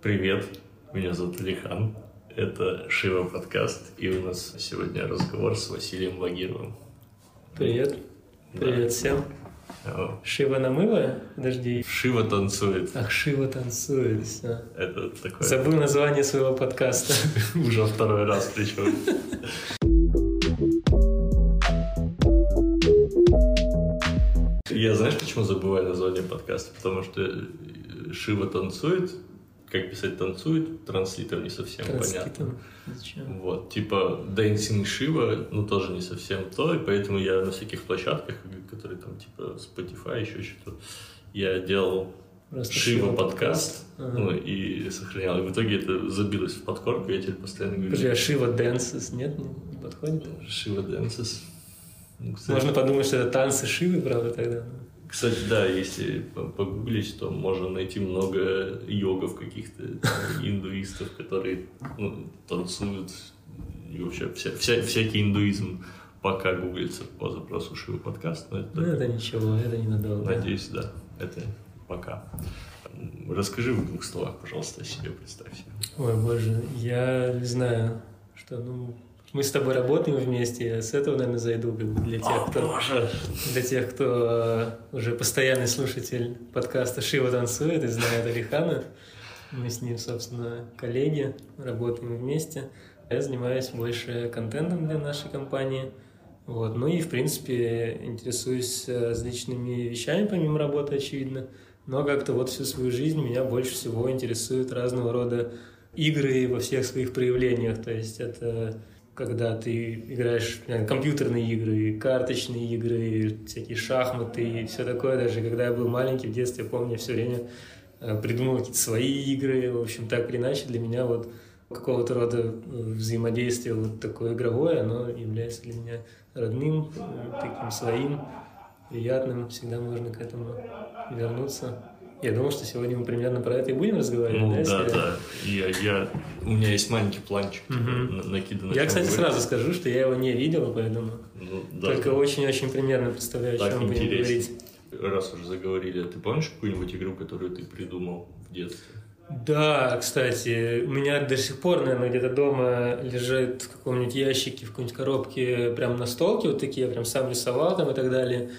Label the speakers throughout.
Speaker 1: Привет, меня зовут Алихан. Это Шива подкаст, и у нас сегодня разговор с Василием Вагировым.
Speaker 2: Привет.
Speaker 1: Да.
Speaker 2: Привет всем.
Speaker 1: О,
Speaker 2: Шива намыла? Подожди.
Speaker 1: Шива танцует.
Speaker 2: Ах, Шива танцует. Все.
Speaker 1: Это такое
Speaker 2: Забыл название своего подкаста.
Speaker 1: уже второй раз причем. Я знаешь, почему забываю название подкаста? Потому что э, Шива танцует, как писать танцует, транслитом не совсем понятно.
Speaker 2: Транслитом. Зачем?
Speaker 1: Вот, типа Dancing Shiva, ну, тоже не совсем то, и поэтому я на всяких площадках, которые там, типа, Spotify, еще что-то, я делал
Speaker 2: Просто
Speaker 1: Шива подкаст,
Speaker 2: Ага.
Speaker 1: ну, и сохранял. И в итоге это забилось в подкорку, я теперь постоянно говорю
Speaker 2: Подожди, а Шива Dances нет? Не, не подходит?
Speaker 1: Шива Dances. Ну, кстати,
Speaker 2: Можно подумать, что это танцы Шивы, правда, тогда.
Speaker 1: Кстати, да, если по- погуглить, то можно найти много йогов каких-то, индуистов, которые ну, танцуют. И вообще вся, вся- всякий индуизм пока гуглится по запросу Шива подкаст. Но это
Speaker 2: Ну, это ничего, это ненадолго.
Speaker 1: Надеюсь, да. Это пока. Расскажи в двух словах, пожалуйста, о себе, представься.
Speaker 2: Ой, боже, я не знаю, что, ну, мы с тобой работаем вместе, я с этого, наверное, зайду, как бы для тех, кто...
Speaker 1: боже!
Speaker 2: Для тех, кто уже постоянный слушатель подкаста «Шива танцует» и знает Алихана, мы с ним, собственно, коллеги, работаем вместе. Я занимаюсь больше контентом для нашей компании. Вот. Ну и, в принципе, интересуюсь э, различными вещами, помимо работы, очевидно. Но как-то вот всю свою жизнь меня больше всего интересуют разного рода игры во всех своих проявлениях. То есть это когда ты играешь знаю, компьютерные игры, карточные игры, всякие шахматы и все такое. Даже когда я был маленький в детстве, я помню, все время э, придумывал какие-то свои игры. В общем, так или иначе для меня вот какого-то рода э, взаимодействие вот такое игровое, оно является для меня родным, э, таким своим, приятным. Всегда можно к этому вернуться. Я думал, что сегодня мы примерно про это и будем разговаривать,
Speaker 1: Ну
Speaker 2: да?
Speaker 1: да,
Speaker 2: если-
Speaker 1: да. Я, я, у меня есть маленький планчик на- накидан.
Speaker 2: Я, кстати,
Speaker 1: говорить.
Speaker 2: сразу скажу, что я его не видел, поэтому
Speaker 1: Ну, да.
Speaker 2: только очень-очень примерно представляю, о чем мы будем говорить.
Speaker 1: Раз уже заговорили, ты помнишь какую-нибудь игру, которую ты придумал в детстве?
Speaker 2: Да, кстати, у меня до сих пор, наверное, где-то дома лежит в каком-нибудь ящике, в какой-нибудь коробке прям настолки вот такие, я прям сам рисовал там и так далее.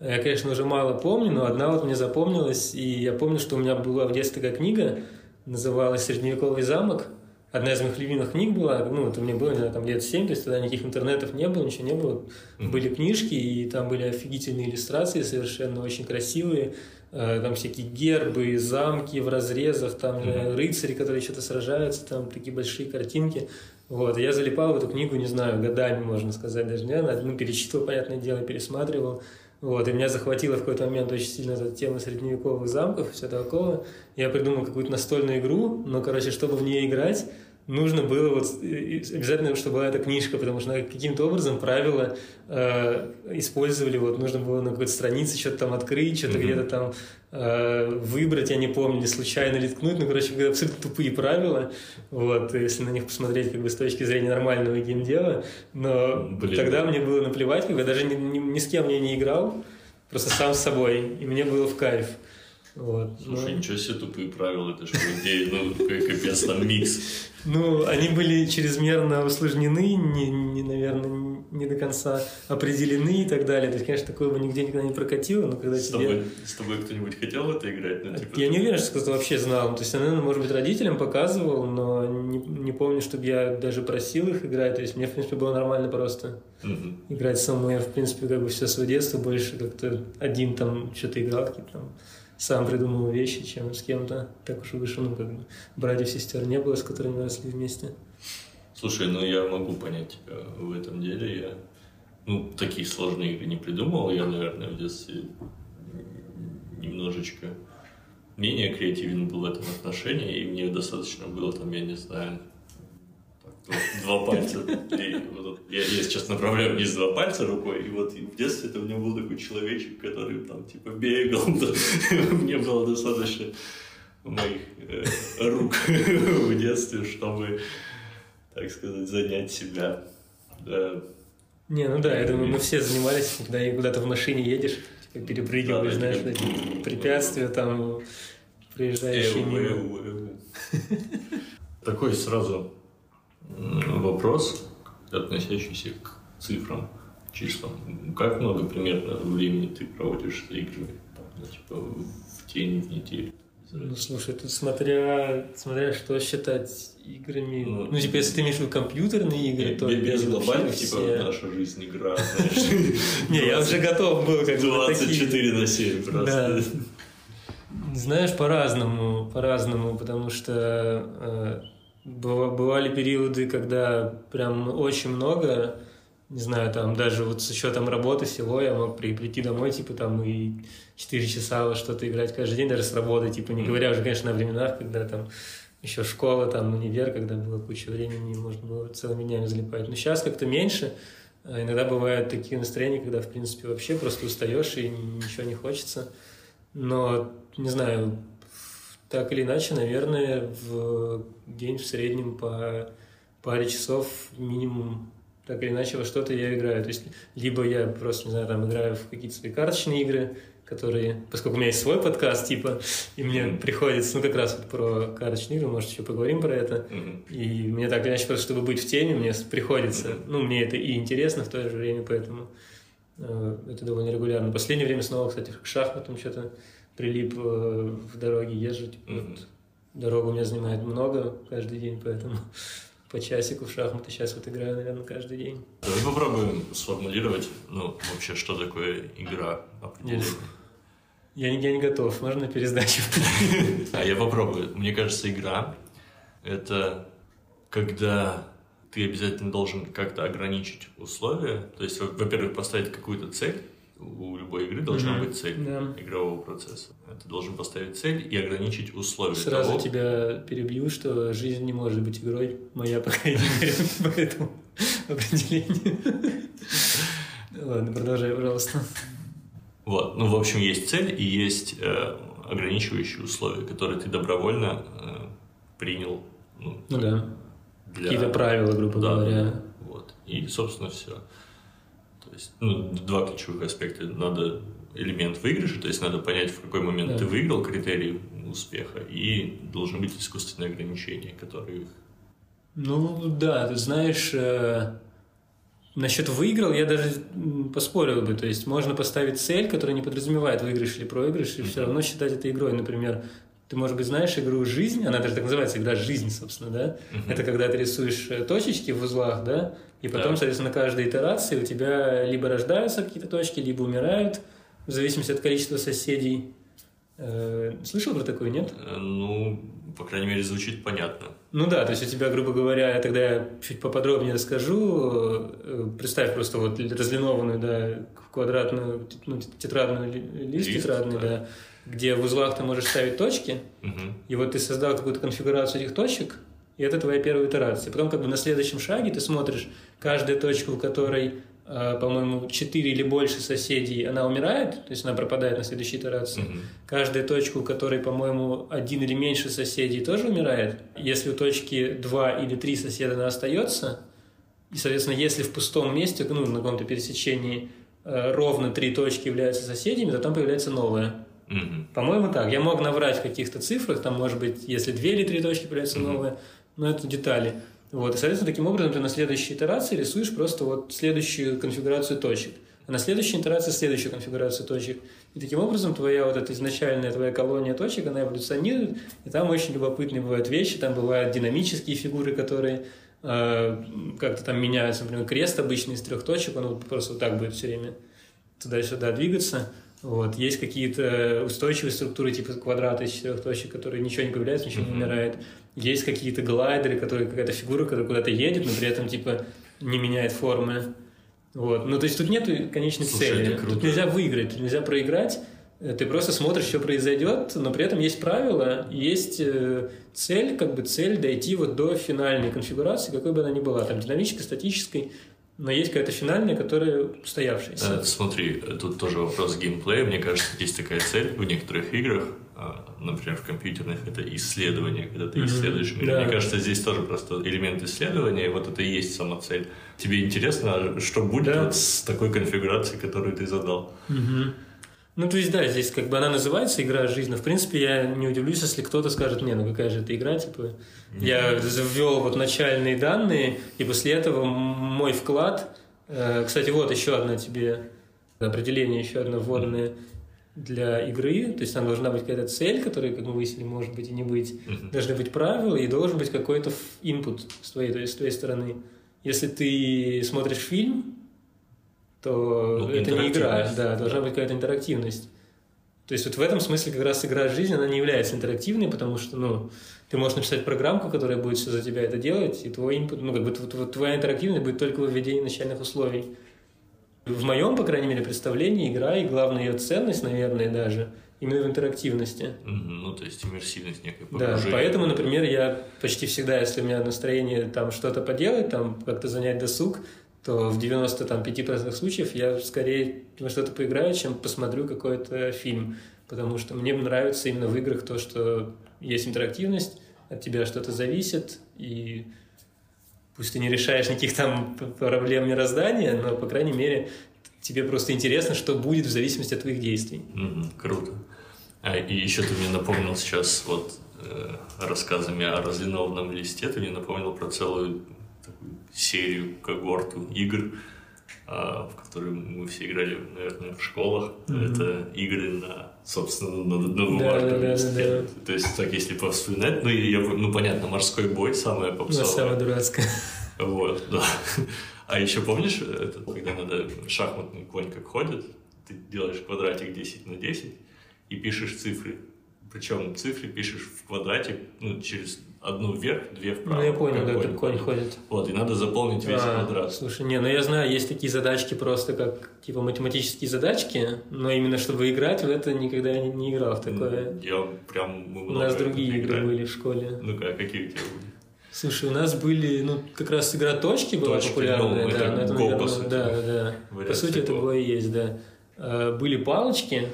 Speaker 2: Я, конечно, уже мало помню, но одна вот мне запомнилась, и я помню, что у меня была в детстве такая книга, называлась «Средневековый замок». Одна из моих любимых книг была, ну, это мне было, наверное, там лет 7, то есть тогда никаких интернетов не было, ничего не было. Были книжки, и там были офигительные иллюстрации, совершенно очень красивые. Э, Там всякие гербы, замки в разрезах, там рыцари, которые что-то сражаются, там такие большие картинки. Вот, я залипал в эту книгу, не знаю, годами, можно сказать, даже, наверное, ну, перечитывал, понятное дело, пересматривал. Вот, и меня захватила в какой-то момент очень сильно эта тема средневековых замков и все такого. Я придумал какую-то настольную игру, но, короче, чтобы в нее играть, нужно было вот э, обязательно, чтобы была эта книжка, потому что каким-то образом правила э, использовали, вот нужно было на какой-то странице что-то там открыть, что-то
Speaker 1: Мгм.
Speaker 2: где-то там э, выбрать, я не помню, или случайно ли ткнуть, ну, короче, абсолютно тупые правила, вот, если на них посмотреть как бы с точки зрения нормального геймдева, но
Speaker 1: Блин.
Speaker 2: тогда мне было наплевать, как бы, я даже ни, ни- ни с кем я не играл, просто сам с собой, и мне было в кайф. Вот.
Speaker 1: Слушай,
Speaker 2: Ну,
Speaker 1: ничего себе тупые правила, это же по идее, ну, какой капец там микс.
Speaker 2: Ну, они были чрезмерно усложнены, не, не, наверное, не до конца определены и так далее. То есть, конечно, такое бы нигде никогда не прокатило, но когда
Speaker 1: С
Speaker 2: тебе...
Speaker 1: тобой, с тобой кто-нибудь хотел в это играть? Ну, типа,
Speaker 2: Я не уверен, что кто-то вообще знал. То есть, я, наверное, может быть, родителям показывал, но не, не помню, чтобы я даже просил их играть. То есть, мне, в принципе, было нормально просто
Speaker 1: Мгм.
Speaker 2: играть самому. Я, в принципе, как бы все свое детство больше как-то один там что-то играл, какие-то там сам придумывал вещи, чем с кем-то. Так уж и вышло, ну, как бы братьев, сестер не было, с которыми росли вместе.
Speaker 1: Слушай, ну я могу понять тебя в этом деле. Я, ну, такие сложные игры не придумал. Я, наверное, в детстве немножечко менее креативен был в этом отношении, и мне достаточно было там, я не знаю, два, пальца. И вот я, я сейчас направляю вниз два пальца рукой, и вот в детстве это у меня был такой человечек, который там типа бегал, мне было достаточно моих э, рук в детстве, чтобы, так сказать, занять себя. Да.
Speaker 2: Не, ну да, я думаю, мы все занимались, когда куда-то в машине едешь, типа перепрыгиваешь,
Speaker 1: Да,
Speaker 2: знаешь, эти препятствия, там мимо.
Speaker 1: эу, эу. Такой сразу вопрос, относящийся к цифрам, числам. Как много примерно времени ты проводишь за играми? Ну, типа в день, в неделю?
Speaker 2: Ну, слушай, тут смотря, смотря что считать играми.
Speaker 1: Ну,
Speaker 2: Ну, типа, если ты имеешь в виду компьютерные игры, то
Speaker 1: Без- глобальных,
Speaker 2: вообще
Speaker 1: типа
Speaker 2: все-
Speaker 1: наша жизнь игра.
Speaker 2: Не, я уже готов был как бы на такие-
Speaker 1: 24 на 7
Speaker 2: Да.
Speaker 1: просто.
Speaker 2: Знаешь, по-разному, по-разному, потому что э, бывали периоды, когда прям очень много, не знаю, там даже вот с учетом работы всего я мог при- прийти домой, типа там и 4 часа что-то играть каждый день, даже с работы, типа не говоря уже, конечно, о временах, когда там еще школа, там универ, когда было куча времени, можно было целыми днями залипать. Но сейчас как-то меньше. А Иногда бывают такие настроения, когда, в принципе, вообще просто устаешь и ничего не хочется. Но, не знаю, так или иначе, наверное, в день в среднем по паре часов минимум так или иначе во что-то я играю. То есть либо я просто, не знаю, там играю в какие-то свои карточные игры, которые, поскольку у меня есть свой подкаст, типа, и мне
Speaker 1: Мгм.
Speaker 2: приходится, ну, как раз вот про карточные игры, может, еще поговорим про это.
Speaker 1: Мгм.
Speaker 2: И мне так или иначе, просто чтобы быть в теме, мне приходится,
Speaker 1: Мгм.
Speaker 2: ну, мне это и интересно в то же время, поэтому э, это довольно регулярно. В последнее время снова, кстати, к шахматам что-то прилип э, в дороге, езжу.
Speaker 1: Мгм.
Speaker 2: вот дорога у меня занимает много каждый день, поэтому по часику в шахматы сейчас вот играю, наверное, каждый день.
Speaker 1: Давай попробуем сформулировать, ну, вообще, что такое игра определенно.
Speaker 2: Я, я не готов, можно пересдачу?
Speaker 1: А я попробую. Мне кажется, игра — это когда ты обязательно должен как-то ограничить условия. То есть, во- во-первых, поставить какую-то цель. У любой игры должна
Speaker 2: Мгм.
Speaker 1: быть цель
Speaker 2: Да.
Speaker 1: игрового процесса. Ты должен поставить цель и ограничить условия
Speaker 2: Сразу
Speaker 1: того,
Speaker 2: тебя перебью, что жизнь не может быть игрой, моя, по крайней мере, по этому определению. Ладно, продолжай, пожалуйста.
Speaker 1: Вот, ну, в общем, есть цель и есть э, ограничивающие условия, которые ты добровольно э, принял ну,
Speaker 2: Ну да,
Speaker 1: для...
Speaker 2: какие-то правила, грубо
Speaker 1: Да,
Speaker 2: говоря.
Speaker 1: Вот. И, собственно, все. Есть, ну, два ключевых аспекта. Надо элемент выигрыша, то есть надо понять, в какой момент
Speaker 2: Да.
Speaker 1: ты выиграл критерий успеха, и должны быть искусственные ограничения, которые.
Speaker 2: Ну да, ты знаешь, э, насчет выиграл я даже поспорил бы. То есть можно поставить цель, которая не подразумевает выигрыш или проигрыш, и все равно считать это игрой. Например, ты, может быть, знаешь игру «Жизнь», она даже так называется, игра «Жизнь», собственно, да?
Speaker 1: Мгм.
Speaker 2: Это когда ты рисуешь э, точечки в узлах, да, и потом,
Speaker 1: Да.
Speaker 2: соответственно, на каждой итерации у тебя либо рождаются какие-то точки, либо умирают, в зависимости от количества соседей. Э, Слышал про такое, нет?
Speaker 1: Э, Ну, по крайней мере, звучит понятно.
Speaker 2: Ну да, то есть у тебя, грубо говоря, я тогда я чуть поподробнее расскажу. Представь просто вот разлинованную, да, квадратную, ну, тетрадную ли- лист,
Speaker 1: Лист,
Speaker 2: тетрадный,
Speaker 1: да.
Speaker 2: да, где в узлах ты можешь ставить точки,
Speaker 1: Мгм.
Speaker 2: и вот ты создал какую-то конфигурацию этих точек, и это твоя первая итерация. Потом как бы на следующем шаге ты смотришь, каждая точка, у которой, э, по-моему, 4 или больше соседей, она умирает, то есть она пропадает на следующей итерации.
Speaker 1: Мгм.
Speaker 2: Каждая точка, у которой, по-моему, один или меньше соседей, тоже умирает. Если у точки два или три соседа она остается, и, соответственно, если в пустом месте, ну, на каком-то пересечении, э, ровно три точки являются соседями, то там появляется новая.
Speaker 1: Мгм.
Speaker 2: По-моему, так. Я мог наврать в каких-то цифрах, там, может быть, если две или три точки появляются
Speaker 1: Мгм.
Speaker 2: новые, но это детали. Вот, и, соответственно, таким образом ты на следующей итерации рисуешь просто вот следующую конфигурацию точек. А на следующей итерации следующую конфигурацию точек. И таким образом твоя вот эта изначальная твоя колония точек, она эволюционирует, и там очень любопытные бывают вещи, там бывают динамические фигуры, которые э, как-то там меняются. Например, крест обычный из трех точек, он вот просто вот так будет все время туда-сюда двигаться. Вот. Есть какие-то устойчивые структуры, типа квадрата из четырех точек, которые ничего не появляется, ничего не умирает. Есть какие-то глайдеры, которые какая-то фигура, которая куда-то едет, но при этом типа не меняет формы. Вот. Ну, то есть тут нет конечной
Speaker 1: Слушай,
Speaker 2: цели. Тут нельзя выиграть, тут нельзя проиграть. Э, Ты просто смотришь, что произойдет, но при этом есть правила, есть э, цель, как бы цель дойти вот до финальной конфигурации, какой бы она ни была, там динамической, статической, но есть какая-то финальная, которая устоявшаяся.
Speaker 1: Э, Смотри, э, тут тоже вопрос геймплея. Мне кажется, есть такая цель в некоторых играх, а, например, в компьютерных, это исследование, когда ты исследуешь мир.
Speaker 2: Да.
Speaker 1: Мне кажется, здесь тоже просто элемент исследования, и вот это и есть сама цель. Тебе интересно, что будет
Speaker 2: Да.
Speaker 1: вот с такой конфигурацией, которую ты задал?
Speaker 2: Мгм. Ну, то есть, да, здесь как бы она называется «Игра жизни», в принципе, я не удивлюсь, если кто-то скажет, не, ну какая же это игра, типа, я ввел вот начальные данные, и после этого мой вклад, э, кстати, вот еще одно тебе определение, еще одно вводное для игры, то есть там должна быть какая-то цель, которая, как мы выяснили, может быть и не быть, должны быть правила, и должен быть какой-то input с твоей, то есть с твоей стороны. Если ты смотришь фильм, то
Speaker 1: Ну,
Speaker 2: это не игра, да, должна быть какая-то интерактивность. То есть вот в этом смысле как раз игра жизни, она не является интерактивной, потому что, ну, ты можешь написать программку, которая будет все за тебя это делать, и твой input, ну, как бы тв- тв- твоя интерактивность будет только в введении начальных условий. В моем, по крайней мере, представлении игра и главная ее ценность, наверное, даже, именно в интерактивности.
Speaker 1: Ну, то есть иммерсивность некое
Speaker 2: Да,
Speaker 1: погружение.
Speaker 2: поэтому, например, я почти всегда, если у меня настроение там что-то поделать, там как-то занять досуг, то в 95% случаев я скорее во что-то поиграю, чем посмотрю какой-то фильм. Потому что мне нравится именно в играх то, что есть интерактивность, от тебя что-то зависит, и пусть ты не решаешь никаких там проблем мироздания, но, по крайней мере, тебе просто интересно, что будет в зависимости от твоих действий.
Speaker 1: Мгм, круто. А, и еще ты мне напомнил сейчас вот э, рассказами о разлинованном листе, ты мне напомнил про целую серию, когорту игр, а, в которые мы все играли, наверное, в школах.
Speaker 2: Мгм.
Speaker 1: Это игры на, собственно, на, на бумажном
Speaker 2: Да-да-да-да-да.
Speaker 1: листе. То есть, так, если повспоминать, ну, я, ну, понятно, морской бой самое
Speaker 2: Ну,
Speaker 1: попсовое.
Speaker 2: самое дурацкое.
Speaker 1: Вот, да. А еще помнишь, это, когда надо шахматный конь как ходит, ты делаешь квадратик 10 на 10 и пишешь цифры. Причем цифры пишешь в квадрате, ну, через одну вверх, две вправо.
Speaker 2: Ну, я понял,
Speaker 1: как
Speaker 2: да, как конь ходит.
Speaker 1: Вот, и надо заполнить весь
Speaker 2: А,
Speaker 1: квадрат.
Speaker 2: Слушай, не, ну я знаю, есть такие задачки просто как типа математические задачки, но именно чтобы играть в это никогда не, не играл в такое.
Speaker 1: Я прям... мы
Speaker 2: У
Speaker 1: много
Speaker 2: нас другие игры были в школе.
Speaker 1: Ну-ка, а какие у тебя были?
Speaker 2: Слушай, у нас были, ну, как раз игра точки была
Speaker 1: Точки,
Speaker 2: популярная,
Speaker 1: ну,
Speaker 2: да,
Speaker 1: это
Speaker 2: это, наверное,
Speaker 1: по сути.
Speaker 2: да, да. По
Speaker 1: Вариация
Speaker 2: сути, это было и есть, да. А, Были палочки,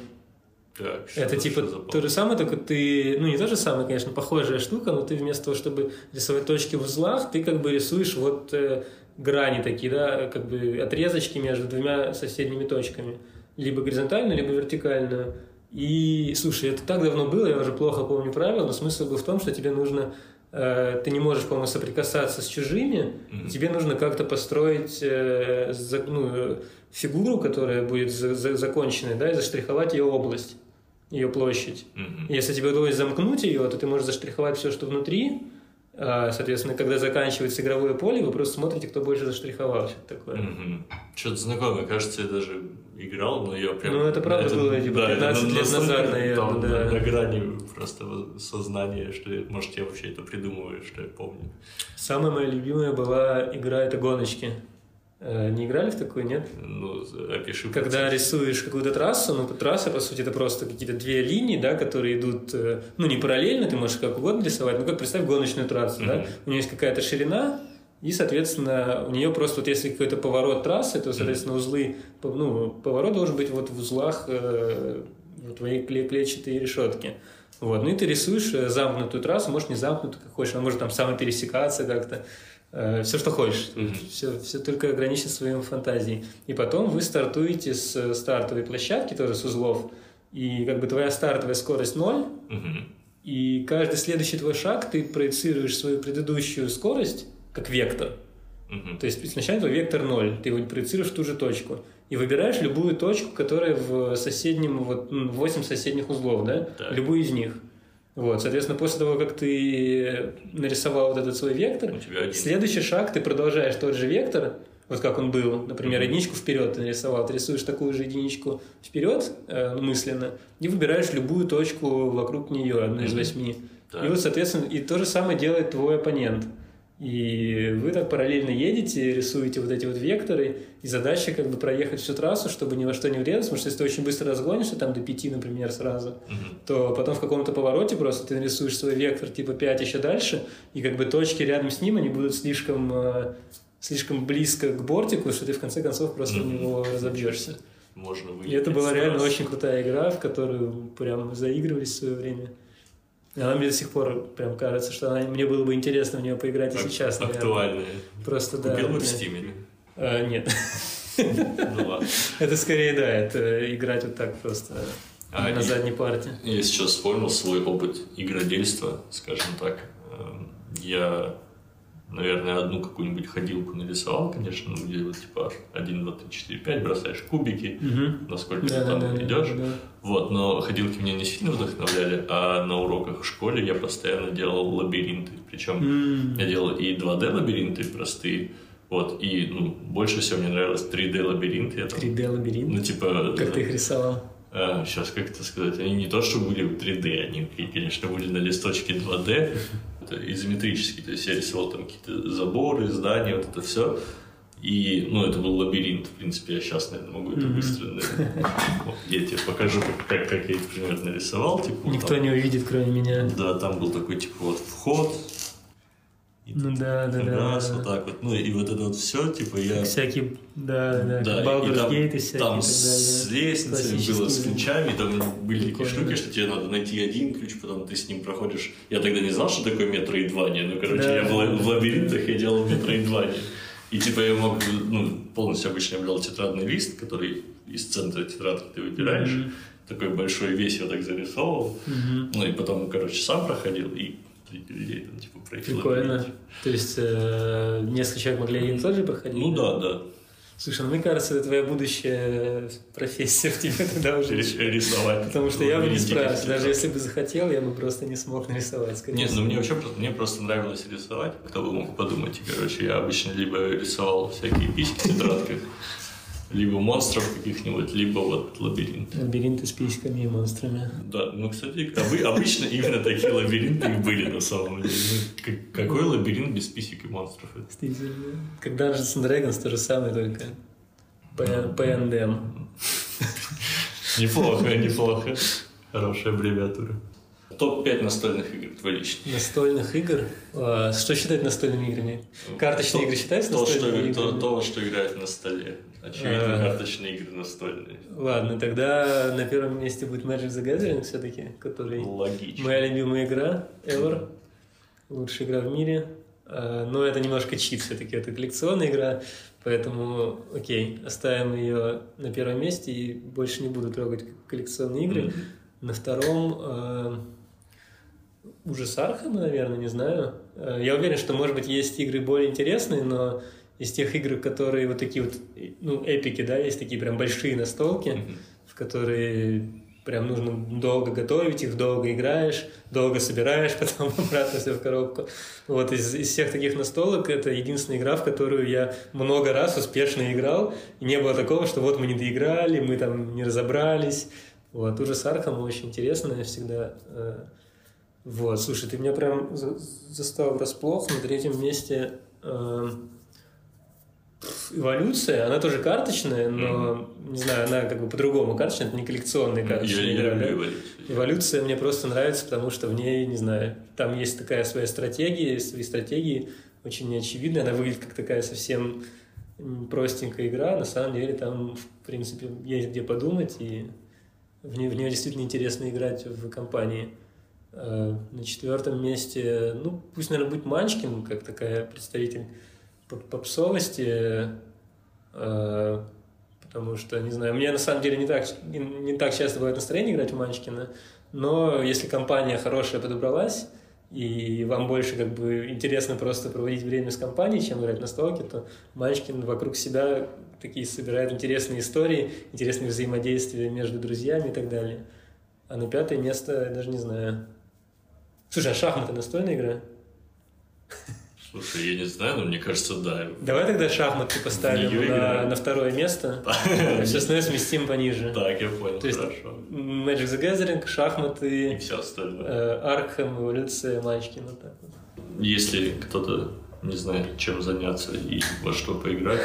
Speaker 1: Так,
Speaker 2: это типа то же самое, только ты, ну не то же самое, конечно, похожая штука, но ты вместо того, чтобы рисовать точки в узлах, ты как бы рисуешь вот э, грани такие, да, как бы отрезочки между двумя соседними точками, либо горизонтально, либо вертикально. И, слушай, это так давно было, я уже плохо помню правила, но смысл был в том, что тебе нужно, э, ты не можешь, по-моему, соприкасаться с чужими, и тебе нужно как-то построить э, за- ну, э, фигуру, которая будет за- за- законченной, да, и заштриховать ее область ее площадь.
Speaker 1: Мгм.
Speaker 2: Если тебе удалось замкнуть ее, то ты можешь заштриховать все, что внутри. А, Соответственно, когда заканчивается игровое поле, вы просто смотрите, кто больше заштриховал. Что такое.
Speaker 1: Мгм. Что-то знакомое, кажется, я даже играл, но я прям...
Speaker 2: Ну, это правда было, типа,
Speaker 1: да, это
Speaker 2: 15 лет назад, наверное,
Speaker 1: там
Speaker 2: да.
Speaker 1: На, на грани просто сознания, что, я- может, я вообще это придумываю, что я помню.
Speaker 2: Самая моя любимая была игра это гоночки. Э, Не играли в такую, нет?
Speaker 1: Ну, опиши.
Speaker 2: Когда
Speaker 1: процесс.
Speaker 2: рисуешь какую-то трассу, ну, трасса, по сути, это просто какие-то две линии, да, которые идут, э, ну, не параллельно, ты можешь как угодно рисовать, ну, как представь гоночную трассу, да,
Speaker 1: Мгм.
Speaker 2: у нее есть какая-то ширина, и, соответственно, у нее просто вот если какой-то поворот трассы, то, соответственно, узлы, ну, поворот должен быть вот в узлах э, твоей кле- клетчатой решетки. Вот, ну и ты рисуешь э, замкнутую трассу, может не замкнутую, как хочешь, она может там самопересекаться как-то, все, что хочешь,
Speaker 1: Мгм.
Speaker 2: все, все только ограничить своей фантазией. И потом вы стартуете с э, стартовой площадки, тоже с узлов, и как бы твоя стартовая скорость ноль,
Speaker 1: Мгм.
Speaker 2: и каждый следующий твой шаг ты проецируешь свою предыдущую скорость как вектор.
Speaker 1: Мгм.
Speaker 2: То есть изначально твой вектор 0, ты его проецируешь в ту же точку. И выбираешь любую точку, которая в соседнем, вот 8 соседних узлов, да?
Speaker 1: Так.
Speaker 2: Любую из них. Вот, соответственно, после того, как ты нарисовал вот этот свой вектор, следующий шаг ты продолжаешь тот же вектор, вот как он был, например, единичку вперед ты нарисовал, ты рисуешь такую же единичку вперед э, мысленно и выбираешь любую точку вокруг нее, одну из восьми.
Speaker 1: Так.
Speaker 2: И вот, соответственно, и то же самое делает твой оппонент. И вы так параллельно едете, рисуете вот эти вот векторы, и задача как бы проехать всю трассу, чтобы ни во что не врезаться, потому что если ты очень быстро разгонишься, там до 5, например, сразу,
Speaker 1: Мгм.
Speaker 2: то потом в каком-то повороте просто ты нарисуешь свой вектор типа 5 еще дальше, и как бы точки рядом с ним, они будут слишком, э, слишком близко к бортику, что ты в конце концов просто в
Speaker 1: Мгм.
Speaker 2: него разобьешься.
Speaker 1: Можно выйти.
Speaker 2: И это была реально очень крутая игра, в которую прям заигрывались в свое время. И она мне до сих пор прям кажется, что она, мне было бы интересно в нее поиграть и
Speaker 1: Ак-
Speaker 2: сейчас, наверное. Просто да.
Speaker 1: Купил бы в. Стиме?
Speaker 2: А, нет.
Speaker 1: Ну ладно.
Speaker 2: Это скорее, да, это играть вот так просто
Speaker 1: А,
Speaker 2: на
Speaker 1: и-
Speaker 2: задней парте.
Speaker 1: Я сейчас вспомнил свой опыт игродельства, скажем так. Эм, Я, наверное, одну какую-нибудь ходилку нарисовал, конечно, ну, где вот типа 1, 2, 3, 4, 5, бросаешь кубики,
Speaker 2: Мгм.
Speaker 1: насколько ты
Speaker 2: Да, да,
Speaker 1: там
Speaker 2: да, да,
Speaker 1: идешь.
Speaker 2: да.
Speaker 1: Вот, но ходилки меня не сильно вдохновляли, а на уроках в школе я постоянно делал лабиринты. Причем
Speaker 2: М,
Speaker 1: я делал и 2D лабиринты простые, вот, и ну, больше всего мне нравилось 3D лабиринты. Я там,
Speaker 2: 3D лабиринт.
Speaker 1: ну, типа,
Speaker 2: Как ты их рисовал?
Speaker 1: сейчас как это сказать, они не то, что были в 3D, они, конечно, были на листочке 2D, это изометрические, то есть я рисовал там какие-то заборы, здания, вот это все. И, ну, это был лабиринт, в принципе, я сейчас, наверное, могу это быстро... вот, я тебе покажу, как, я их примерно рисовал. Типа,
Speaker 2: Никто
Speaker 1: там-
Speaker 2: не увидит, кроме меня.
Speaker 1: Да, там был такой, типа, вот вход, и
Speaker 2: Ну да, да, да.
Speaker 1: раз,
Speaker 2: да.
Speaker 1: вот так вот. Ну, и вот это вот все, типа, я...
Speaker 2: Всякие, да, да,
Speaker 1: Да,
Speaker 2: Baldur's
Speaker 1: там,
Speaker 2: Gate и всякие
Speaker 1: там с лестницей было, с ключами, там были такие штуки, что тебе надо найти один ключ, потом ты с ним проходишь. Я тогда не знал, что такое метроидвания, ну, короче,
Speaker 2: Да.
Speaker 1: я был в лабиринтах, я делал метроидвания. И типа я мог, ну, полностью обычно я брал тетрадный лист, который из центра тетрадки ты выбираешь,
Speaker 2: Мгм.
Speaker 1: такой большой весь я так зарисовывал,
Speaker 2: Мгм.
Speaker 1: ну и потом, короче, сам проходил и людей там, типа, пройти
Speaker 2: Прикольно. То есть э, несколько человек могли один тот же проходить?
Speaker 1: Ну да, да.
Speaker 2: Слушай, ну мне кажется, это твоя будущая профессия в тебе тогда уже.
Speaker 1: Рис- Рисовать.
Speaker 2: Потому что я бы не справился. Даже если бы захотел, я бы просто не смог нарисовать. скорее
Speaker 1: Нет, ну мне вообще просто, мне просто нравилось рисовать. Кто бы мог подумать. И, короче, я обычно либо рисовал всякие письки в тетрадках, либо монстров каких-нибудь, либо вот лабиринты.
Speaker 2: Лабиринты с письками и монстрами.
Speaker 1: Да, ну, кстати, обы- обычно именно такие лабиринты и были на самом деле. Ну, как- какой лабиринт без писек и монстров?
Speaker 2: Как Dungeons and Dragons то же самое, только P&M.
Speaker 1: Неплохо, неплохо. Хорошая аббревиатура. Топ-5 настольных игр твой личный.
Speaker 2: Настольных игр. А, Что считать настольными играми? Карточные
Speaker 1: То-
Speaker 2: игры считаются
Speaker 1: то,
Speaker 2: настольными
Speaker 1: что, то,
Speaker 2: играми?
Speaker 1: то, что играет на столе. Очевидно, карточные игры настольные.
Speaker 2: Ладно, тогда на первом месте будет Magic the Gathering все-таки, который
Speaker 1: Логично.
Speaker 2: моя любимая игра ever, лучшая игра в мире. А, Но это немножко чит все-таки, это коллекционная игра, поэтому окей, оставим ее на первом месте и больше не буду трогать коллекционные игры.
Speaker 1: Мгм.
Speaker 2: На втором э, ужас Архама, наверное, не знаю. Э, Я уверен, что, может быть, есть игры более интересные, но из тех игр, которые вот такие вот, ну, эпики, да, есть такие прям большие настолки,
Speaker 1: Мгм.
Speaker 2: в которые прям нужно долго готовить их, долго играешь, долго собираешь, потом обратно все в коробку. Вот из, из всех таких настолок это единственная игра, в которую я много раз успешно играл, и не было такого, что вот мы не доиграли, мы там не разобрались. Вот, ужас Архама очень интересная всегда. э, Вот, слушай, ты меня прям за- застал врасплох на третьем месте. э, Эволюция, она тоже карточная, но, не знаю, она как бы по-другому карточная, это не коллекционная
Speaker 1: Я,
Speaker 2: карточная
Speaker 1: я
Speaker 2: игра,
Speaker 1: люблю эволюцию.
Speaker 2: Эволюция мне просто нравится, потому что в ней, не знаю, там есть такая своя стратегия, свои стратегии очень неочевидные. Она выглядит как такая совсем простенькая игра. На самом деле там, в принципе, есть где подумать, и в нее, в нее действительно интересно играть в компании. Э, На четвертом месте, ну, пусть, наверное, будет Манчкин, как такая представитель попсовости, э, потому что, не знаю, мне на самом деле не так, не, так часто бывает настроение играть в Манчкина, но если компания хорошая подобралась, и вам больше как бы интересно просто проводить время с компанией, чем играть на столке, то Манчкин вокруг себя такие собирает интересные истории, интересные взаимодействия между друзьями и так далее. А на пятое место, я даже не знаю. Слушай, а шахматы настольная игра?
Speaker 1: Слушай, я не знаю, но мне кажется, да.
Speaker 2: Давай тогда шахматы поставим на, на второе место, а все остальное сместим пониже.
Speaker 1: Так, я понял,
Speaker 2: То есть-
Speaker 1: хорошо.
Speaker 2: Magic the Gathering,
Speaker 1: И
Speaker 2: шахматы,
Speaker 1: все остальное.
Speaker 2: э, Аркхем, эволюция, Манчкин, вот так вот.
Speaker 1: Если кто-то не знает, чем заняться и во что поиграть,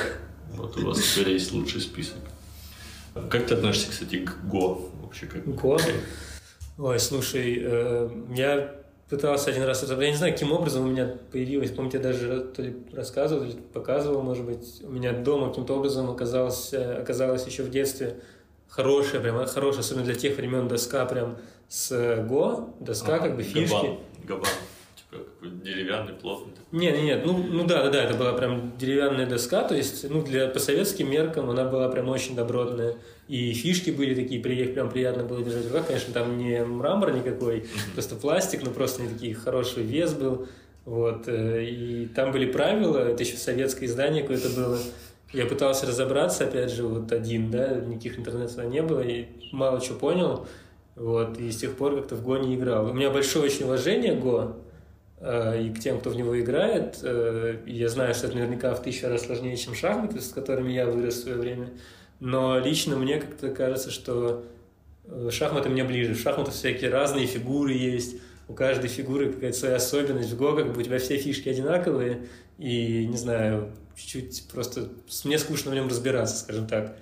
Speaker 1: вот у вас теперь есть лучший список. Как ты относишься, кстати, к Го? Вообще, как
Speaker 2: Го? Ой, слушай, э, я пытался один раз это, я не знаю, каким образом у меня появилось, помню, я даже то ли рассказывал, то ли показывал, может быть, у меня дома каким-то образом оказалось, э, оказалось еще в детстве хорошая, прям хорошая, особенно для тех времен доска прям с э, Го, доска как бы фишки.
Speaker 1: Габан. Габан. Типа какой-то деревянный, плотный.
Speaker 2: Нет, нет, нет, ну, ну да, да, да, это была прям деревянная доска, то есть, ну, для, по советским меркам она была прям очень добротная. И фишки были такие, при, прям приятно было держать в руках. Конечно, там не мрамор никакой, просто пластик, но просто не такие хороший вес был. Вот, э, и там были правила, это еще советское издание какое-то было. Я пытался разобраться, опять же, вот один, да, никаких интернетов не было, и мало чего понял. Вот, и с тех пор как-то в Го не играл. У меня большое очень уважение Го, и к тем, кто в него играет. Э, я знаю, что это наверняка в тысячу раз сложнее, чем шахматы, с которыми я вырос в свое время. Но лично мне как-то кажется, что шахматы мне ближе. В шахматах всякие разные фигуры есть, у каждой фигуры какая-то своя особенность. В Го как бы у тебя все фишки одинаковые, и, не знаю, чуть-чуть просто... Мне скучно в нем разбираться, скажем так.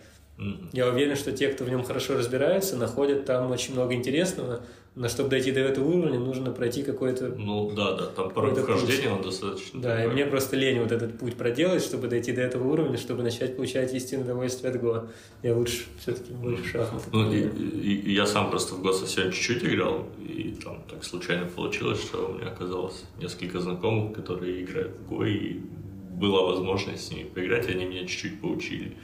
Speaker 2: Я уверен, что те, кто в нем хорошо разбирается, находят там очень много интересного, но чтобы дойти до этого уровня, нужно пройти какой-то...
Speaker 1: Ну да, да, там порой вхождение он достаточно...
Speaker 2: Да, такой. и мне просто лень вот этот путь проделать, чтобы дойти до этого уровня, чтобы начать получать истинное удовольствие от Го. Я лучше все-таки больше шахмат.
Speaker 1: Ну, и, и, и я сам просто в Го совсем чуть-чуть играл, и там так случайно получилось, что у меня оказалось несколько знакомых, которые играют в Го, и была возможность с ними поиграть, и они меня чуть-чуть поучили.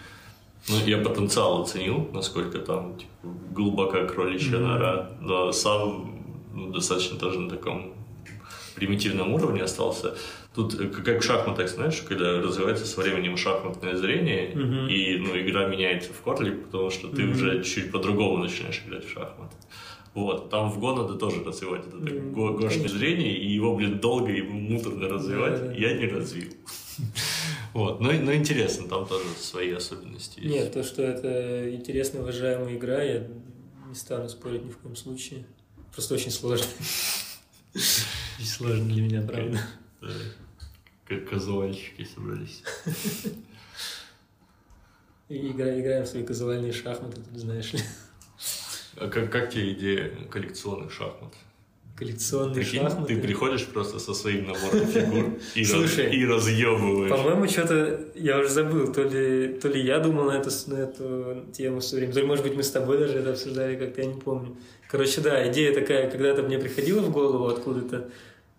Speaker 1: Ну, я потенциал оценил, насколько там типа, глубока кроличья mm-hmm. нора, но сам ну, достаточно тоже на таком примитивном уровне остался. Тут э, как в шахматах, знаешь, когда развивается со временем шахматное зрение, mm-hmm. и ну, игра меняется в корле, потому что ты mm-hmm. уже чуть по-другому начинаешь играть в шахматы. Вот, там в Го надо тоже развивать это mm-hmm. гошное зрение, и его, блин, долго и муторно развивать mm-hmm. я не развил. Вот, но, но интересно, там тоже свои особенности есть.
Speaker 2: Нет, то, что это интересная, уважаемая игра, я не стану спорить ни в коем случае. Просто очень сложно. Очень сложно для меня, правда.
Speaker 1: Как казуальщики собрались.
Speaker 2: Играем в свои казуальные шахматы, тут знаешь ли.
Speaker 1: А как, как тебе идея коллекционных шахмат?
Speaker 2: Коллекционные Прикинь, шахматы.
Speaker 1: Ты приходишь просто со своим набором фигур и, Слушай, раз, и разъебываешь.
Speaker 2: По-моему, что-то я уже забыл, то ли, то ли я думал на эту, на эту тему все время, то ли, может быть, мы с тобой даже это обсуждали, как-то я не помню. Короче, да, идея такая, когда-то мне приходила в голову откуда-то,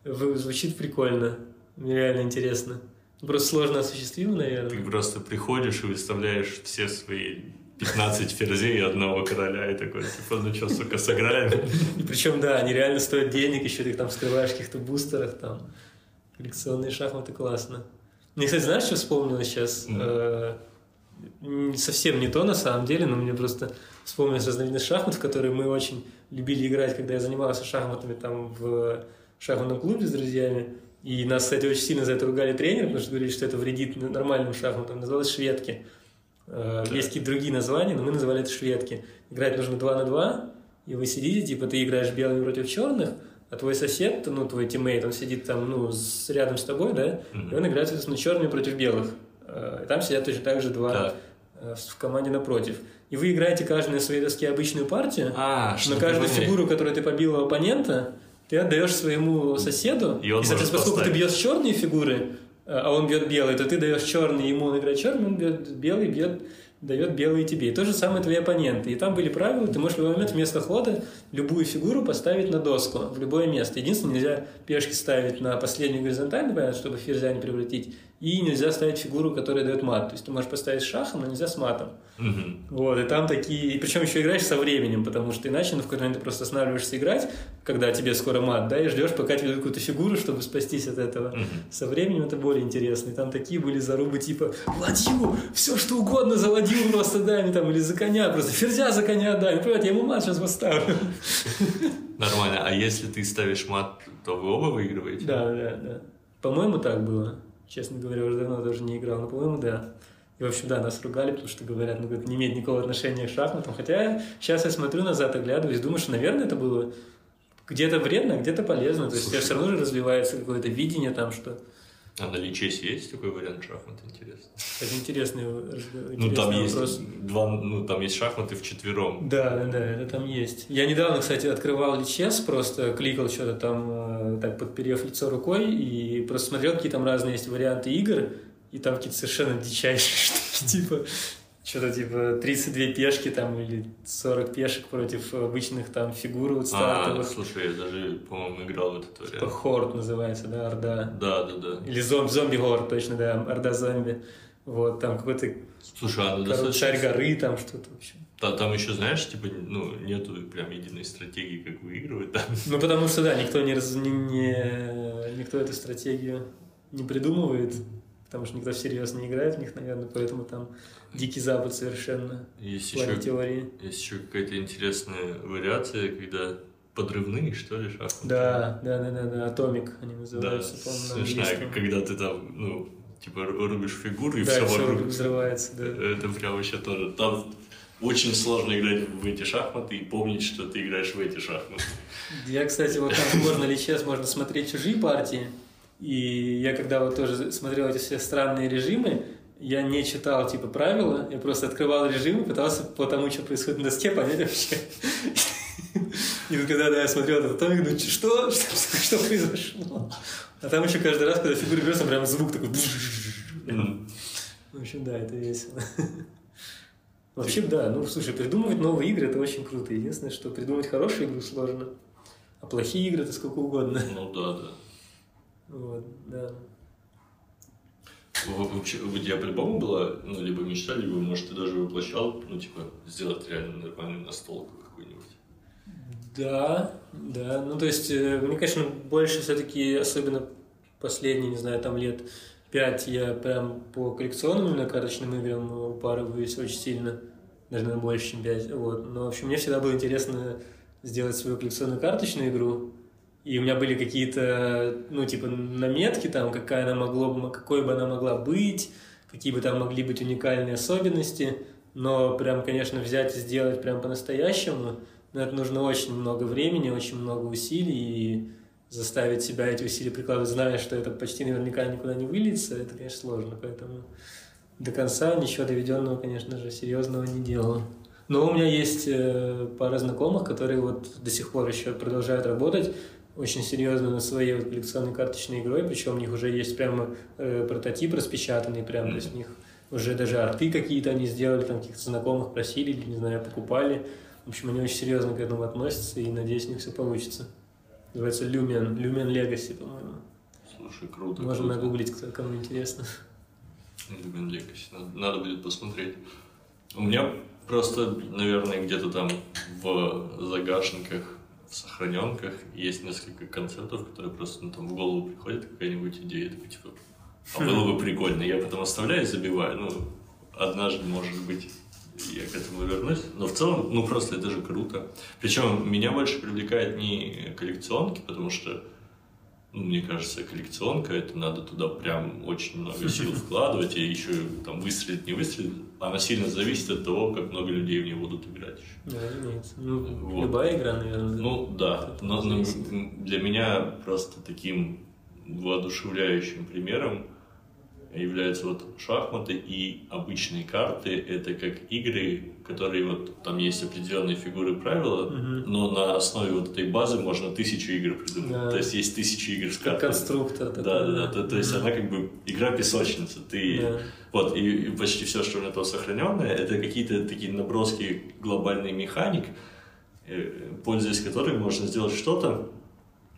Speaker 2: звучит прикольно, мне реально интересно. Просто сложно осуществимо, наверное.
Speaker 1: Ты просто приходишь и выставляешь все свои 15 ферзей и одного короля, и такой, типа, ну что, сука, сыграем?
Speaker 2: И причем, да, они реально стоят денег, еще ты их там скрываешь в каких-то бустерах, там, коллекционные шахматы, классно. Мне, кстати, знаешь, что вспомнил сейчас? Mm. Совсем не то, на самом деле, но мне просто вспомнилась разновидность шахмат, в которые мы очень любили играть, когда я занимался шахматами там в шахматном клубе с друзьями. И нас, кстати, очень сильно за это ругали тренер, потому что говорили, что это вредит нормальным шахматам. Называлось шведки. Да. Есть какие-то другие названия, но мы называли это шведки. Играть нужно 2 на 2, и вы сидите, типа ты играешь белыми против черных, а твой сосед, ну, твой тиммейт, он сидит там, ну, с, рядом с тобой, да, mm-hmm. и он играет, соответственно, черными против белых. Э, и там сидят точно так же два да. Э, в команде напротив. И вы играете каждый на своей доске обычную партию,
Speaker 1: а,
Speaker 2: но каждую фигуру, которую ты побил у оппонента, ты отдаешь своему соседу. И,
Speaker 1: он
Speaker 2: и соответственно, поскольку ты бьешь черные фигуры, а он бьет белый, то ты даешь черный, ему он играет черный, он бьет белый, бьет дает белый тебе. И то же самое твои оппоненты. И там были правила, ты можешь в любой момент вместо хода любую фигуру поставить на доску, в любое место. Единственное, нельзя пешки ставить на последнюю горизонтальную, чтобы ферзя не превратить, и нельзя ставить фигуру, которая дает мат. То есть ты можешь поставить шахом, но нельзя с матом.
Speaker 1: Угу.
Speaker 2: Вот, и там такие... И причем еще играешь со временем, потому что иначе ну, в какой-то момент ты просто останавливаешься играть, когда тебе скоро мат, да, и ждешь, пока тебе какую-то фигуру, чтобы спастись от этого.
Speaker 1: Угу.
Speaker 2: Со временем это более интересно. И там такие были зарубы типа «Ладью! Все что угодно за ладью просто дай мне там, или за коня, просто ферзя за коня дай». Ну, я ему мат сейчас поставлю.
Speaker 1: Нормально. А если ты ставишь мат, то вы оба выигрываете?
Speaker 2: Да, да, да. По-моему, так было. Честно говоря, уже давно тоже не играл, но, по-моему, да. И, в общем, да, нас ругали, потому что говорят, ну, это не имеет никакого отношения к шахматам. Хотя сейчас я смотрю назад, оглядываюсь, думаю, что, наверное, это было где-то вредно, а где-то полезно. То есть, Слушай, у тебя все равно же развивается какое-то видение там, что
Speaker 1: а на Личес есть такой вариант шахмат, интересно?
Speaker 2: Это интересный, интересный
Speaker 1: Ну, там
Speaker 2: вопрос.
Speaker 1: есть два, ну, там есть шахматы в четвером.
Speaker 2: Да, да, да, это там есть. Я недавно, кстати, открывал Личес, просто кликал что-то там, э, так подперев лицо рукой, и просто смотрел, какие там разные есть варианты игр, и там какие-то совершенно дичайшие штуки, типа что-то типа 32 пешки там или 40 пешек против обычных там фигур вот
Speaker 1: А,
Speaker 2: стартовых.
Speaker 1: слушай, я даже, по-моему, играл в этот
Speaker 2: Типа
Speaker 1: вариант.
Speaker 2: Хорд называется, да, Орда.
Speaker 1: Да, да, да.
Speaker 2: Или зомби, зомби Хорд, точно, да, Орда зомби. Вот, там какой-то
Speaker 1: Слушай, а ну, достаточно...
Speaker 2: шарь горы, там что-то вообще.
Speaker 1: Та- Там еще, знаешь, типа, ну, нету прям единой стратегии, как выигрывать там.
Speaker 2: Ну, потому что, да, никто, не, раз- не, не- никто эту стратегию не придумывает, потому что никто всерьез не играет в них, наверное, поэтому там дикий запад совершенно
Speaker 1: Есть
Speaker 2: в плане
Speaker 1: еще,
Speaker 2: теории.
Speaker 1: есть еще какая-то интересная вариация, когда подрывные, что ли, шахматы.
Speaker 2: Да, да, да, да, да, Атомик они
Speaker 1: Да,
Speaker 2: называются, по-моему, на
Speaker 1: смешная, когда ты там, ну, типа, ру- рубишь фигуру, и
Speaker 2: Да,
Speaker 1: все
Speaker 2: всё
Speaker 1: вокруг.
Speaker 2: взрывается, да.
Speaker 1: Это прям вообще тоже. Там очень сложно играть в эти шахматы и помнить, что ты играешь в эти шахматы.
Speaker 2: Я, кстати, вот там можно ли сейчас можно смотреть чужие партии, и я когда вот тоже смотрел эти все странные режимы, я не читал типа правила, я просто открывал режим и пытался по тому, что происходит на доске, понять вообще. И вот когда да, я смотрел этот томик, ну что? Что, что произошло? А там еще каждый раз, когда фигура берется, прям звук такой.
Speaker 1: М.
Speaker 2: В общем, да, это весело. Вообще, да, ну, слушай, придумывать новые игры – это очень круто. Единственное, что придумать хорошую игру сложно, а плохие игры – это сколько угодно.
Speaker 1: Ну да, да.
Speaker 2: Вот, да.
Speaker 1: Во- Вообще, тебя по-любому была, ну, либо мечта, либо, может, ты даже воплощал, ну, типа, сделать реально нормальную настолку какую-нибудь.
Speaker 2: Да, да. Ну, то есть, э, мне, конечно, больше все-таки, особенно последние, не знаю, там лет пять, я прям по коллекционным именно карточным играм упарываюсь очень сильно. Даже, наверное, больше, чем пять. Вот. Но, в общем, мне всегда было интересно сделать свою коллекционную карточную игру. И у меня были какие-то, ну, типа, наметки там, какая она могло бы, какой бы она могла быть, какие бы там могли быть уникальные особенности. Но прям, конечно, взять и сделать прям по-настоящему, но это нужно очень много времени, очень много усилий, и заставить себя эти усилия прикладывать, зная, что это почти наверняка никуда не выльется, это, конечно, сложно. Поэтому до конца ничего доведенного, конечно же, серьезного не делал. Но у меня есть э, пара знакомых, которые вот до сих пор еще продолжают работать очень серьезно над своей вот коллекционной карточной игрой, причем у них уже есть прямо э, прототип распечатанный, прям, то есть у них уже даже арты какие-то они сделали, там каких-то знакомых просили или, не знаю, покупали. В общем, они очень серьезно к этому относятся, и надеюсь, у них все получится. Называется Lumion, Lumion Legacy, по-моему.
Speaker 1: Слушай, круто.
Speaker 2: Можно
Speaker 1: круто.
Speaker 2: нагуглить, кто- кому интересно.
Speaker 1: Люмен Legacy. Надо, надо будет посмотреть. У меня просто, наверное, где-то там в загашниках, в сохраненках есть несколько концептов, которые просто ну, там в голову приходит какая-нибудь идея, такой типа, а было бы прикольно. Я потом оставляю и забиваю. Ну, однажды, может быть, я к этому вернусь. Но в целом, ну просто это же круто. Причем меня больше привлекает не коллекционки, потому что ну, мне кажется, коллекционка, это надо туда прям очень много сил вкладывать, и еще там выстрелит, не выстрелит. Она сильно зависит от того, как много людей в нее будут играть еще.
Speaker 2: Да, разумеется. Ну,
Speaker 1: Вот.
Speaker 2: любая игра, наверное.
Speaker 1: Ну да, но, но для меня просто таким воодушевляющим примером являются вот шахматы и обычные карты. Это как игры, которые вот там есть определенные фигуры правила,
Speaker 2: Мгм.
Speaker 1: но на основе вот этой базы можно тысячу игр придумать.
Speaker 2: Да.
Speaker 1: То есть есть тысячи игр с картами.
Speaker 2: конструктор.
Speaker 1: Да,
Speaker 2: такой,
Speaker 1: да, да. То, то есть
Speaker 2: Мгм.
Speaker 1: она как бы игра песочница. Ты
Speaker 2: Да.
Speaker 1: вот и, и почти все, что у меня там сохраненное, это какие-то такие наброски глобальной механик, э, пользуясь которой можно сделать что-то,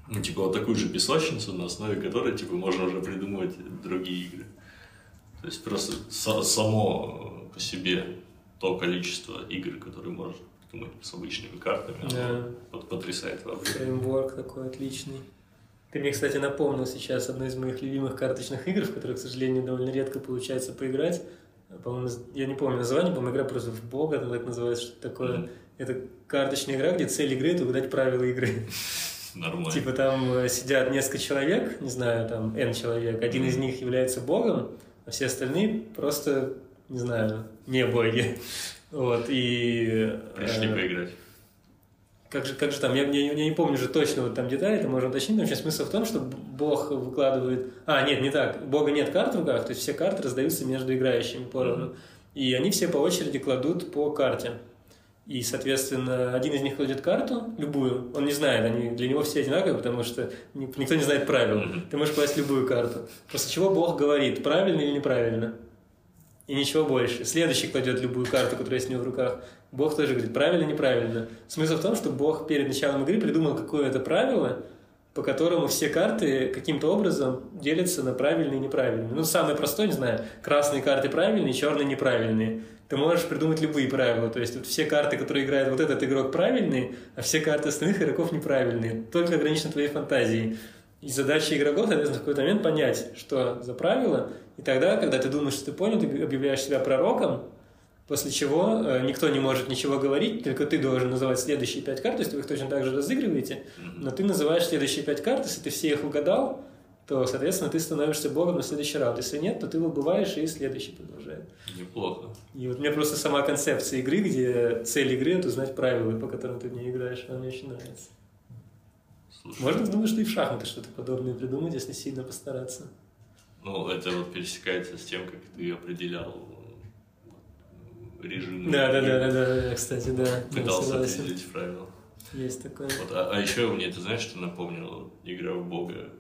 Speaker 1: ну, типа вот такую же песочницу, на основе которой типа можно уже придумывать другие игры. То есть просто са- само по себе то количество игр, которые можно придумать с обычными картами,
Speaker 2: Да.
Speaker 1: вот потрясает вообще.
Speaker 2: Фреймворк такой отличный. Ты мне, кстати, напомнил сейчас одну из моих любимых карточных игр, в которые, к сожалению, довольно редко получается поиграть. По-моему, я не помню название, по-моему, игра просто в бога, она так называется, что такое.
Speaker 1: Мгм.
Speaker 2: Это карточная игра, где цель игры – это угадать правила игры.
Speaker 1: Нормально.
Speaker 2: Типа там э, сидят несколько человек, не знаю, там N человек, один из них является богом, а все остальные просто, не знаю, не боги. Вот, и... э,
Speaker 1: Пришли поиграть.
Speaker 2: Как же, как же там, я, я- я не помню же точно вот там детали, это можно уточнить, но вообще смысл в том, что Бог выкладывает... А, нет, не так, Бога нет карт в руках, то есть все карты раздаются между играющими поровну. И они все по очереди кладут по карте. И, соответственно, один из них кладет карту, любую, он не знает, они, для него все одинаковые, потому что ни- никто не знает правил. Ты можешь класть любую карту. После чего Бог говорит, правильно или неправильно. И ничего больше. Следующий кладет любую карту, которая есть у него в руках. Бог тоже говорит, правильно, неправильно. Смысл в том, что Бог перед началом игры придумал какое-то правило, по которому все карты каким-то образом делятся на правильные и неправильные. Ну, самое простое, не знаю, красные карты правильные, черные неправильные. Ты можешь придумать любые правила. То есть вот все карты, которые играет вот этот игрок, правильные, а все карты остальных игроков неправильные. Только ограничено твоей фантазией. И задача игроков, соответственно, в какой-то момент понять, что за правило, и тогда, когда ты думаешь, что ты понял, ты объявляешь себя пророком, после чего э, никто не может ничего говорить, только ты должен называть следующие пять карт, то есть вы их точно так же разыгрываете, но ты называешь следующие пять карт, если ты все их угадал, то, соответственно, ты становишься богом на следующий раунд. Если нет, то ты выбываешь и следующий продолжает.
Speaker 1: Неплохо.
Speaker 2: И вот мне просто сама концепция игры, где цель игры – это узнать правила, по которым ты в ней играешь, она мне очень нравится.
Speaker 1: Слушай,
Speaker 2: Можно думать, что и в шахматы что-то подобное придумать, если сильно постараться.
Speaker 1: Ну, это вот пересекается с тем, как ты определял э, режим.
Speaker 2: Да, да, да, да, да, кстати, да.
Speaker 1: Пытался определить правила.
Speaker 2: Есть такое.
Speaker 1: Вот, а, а еще мне, ты знаешь, что напомнило? Игра в Бога.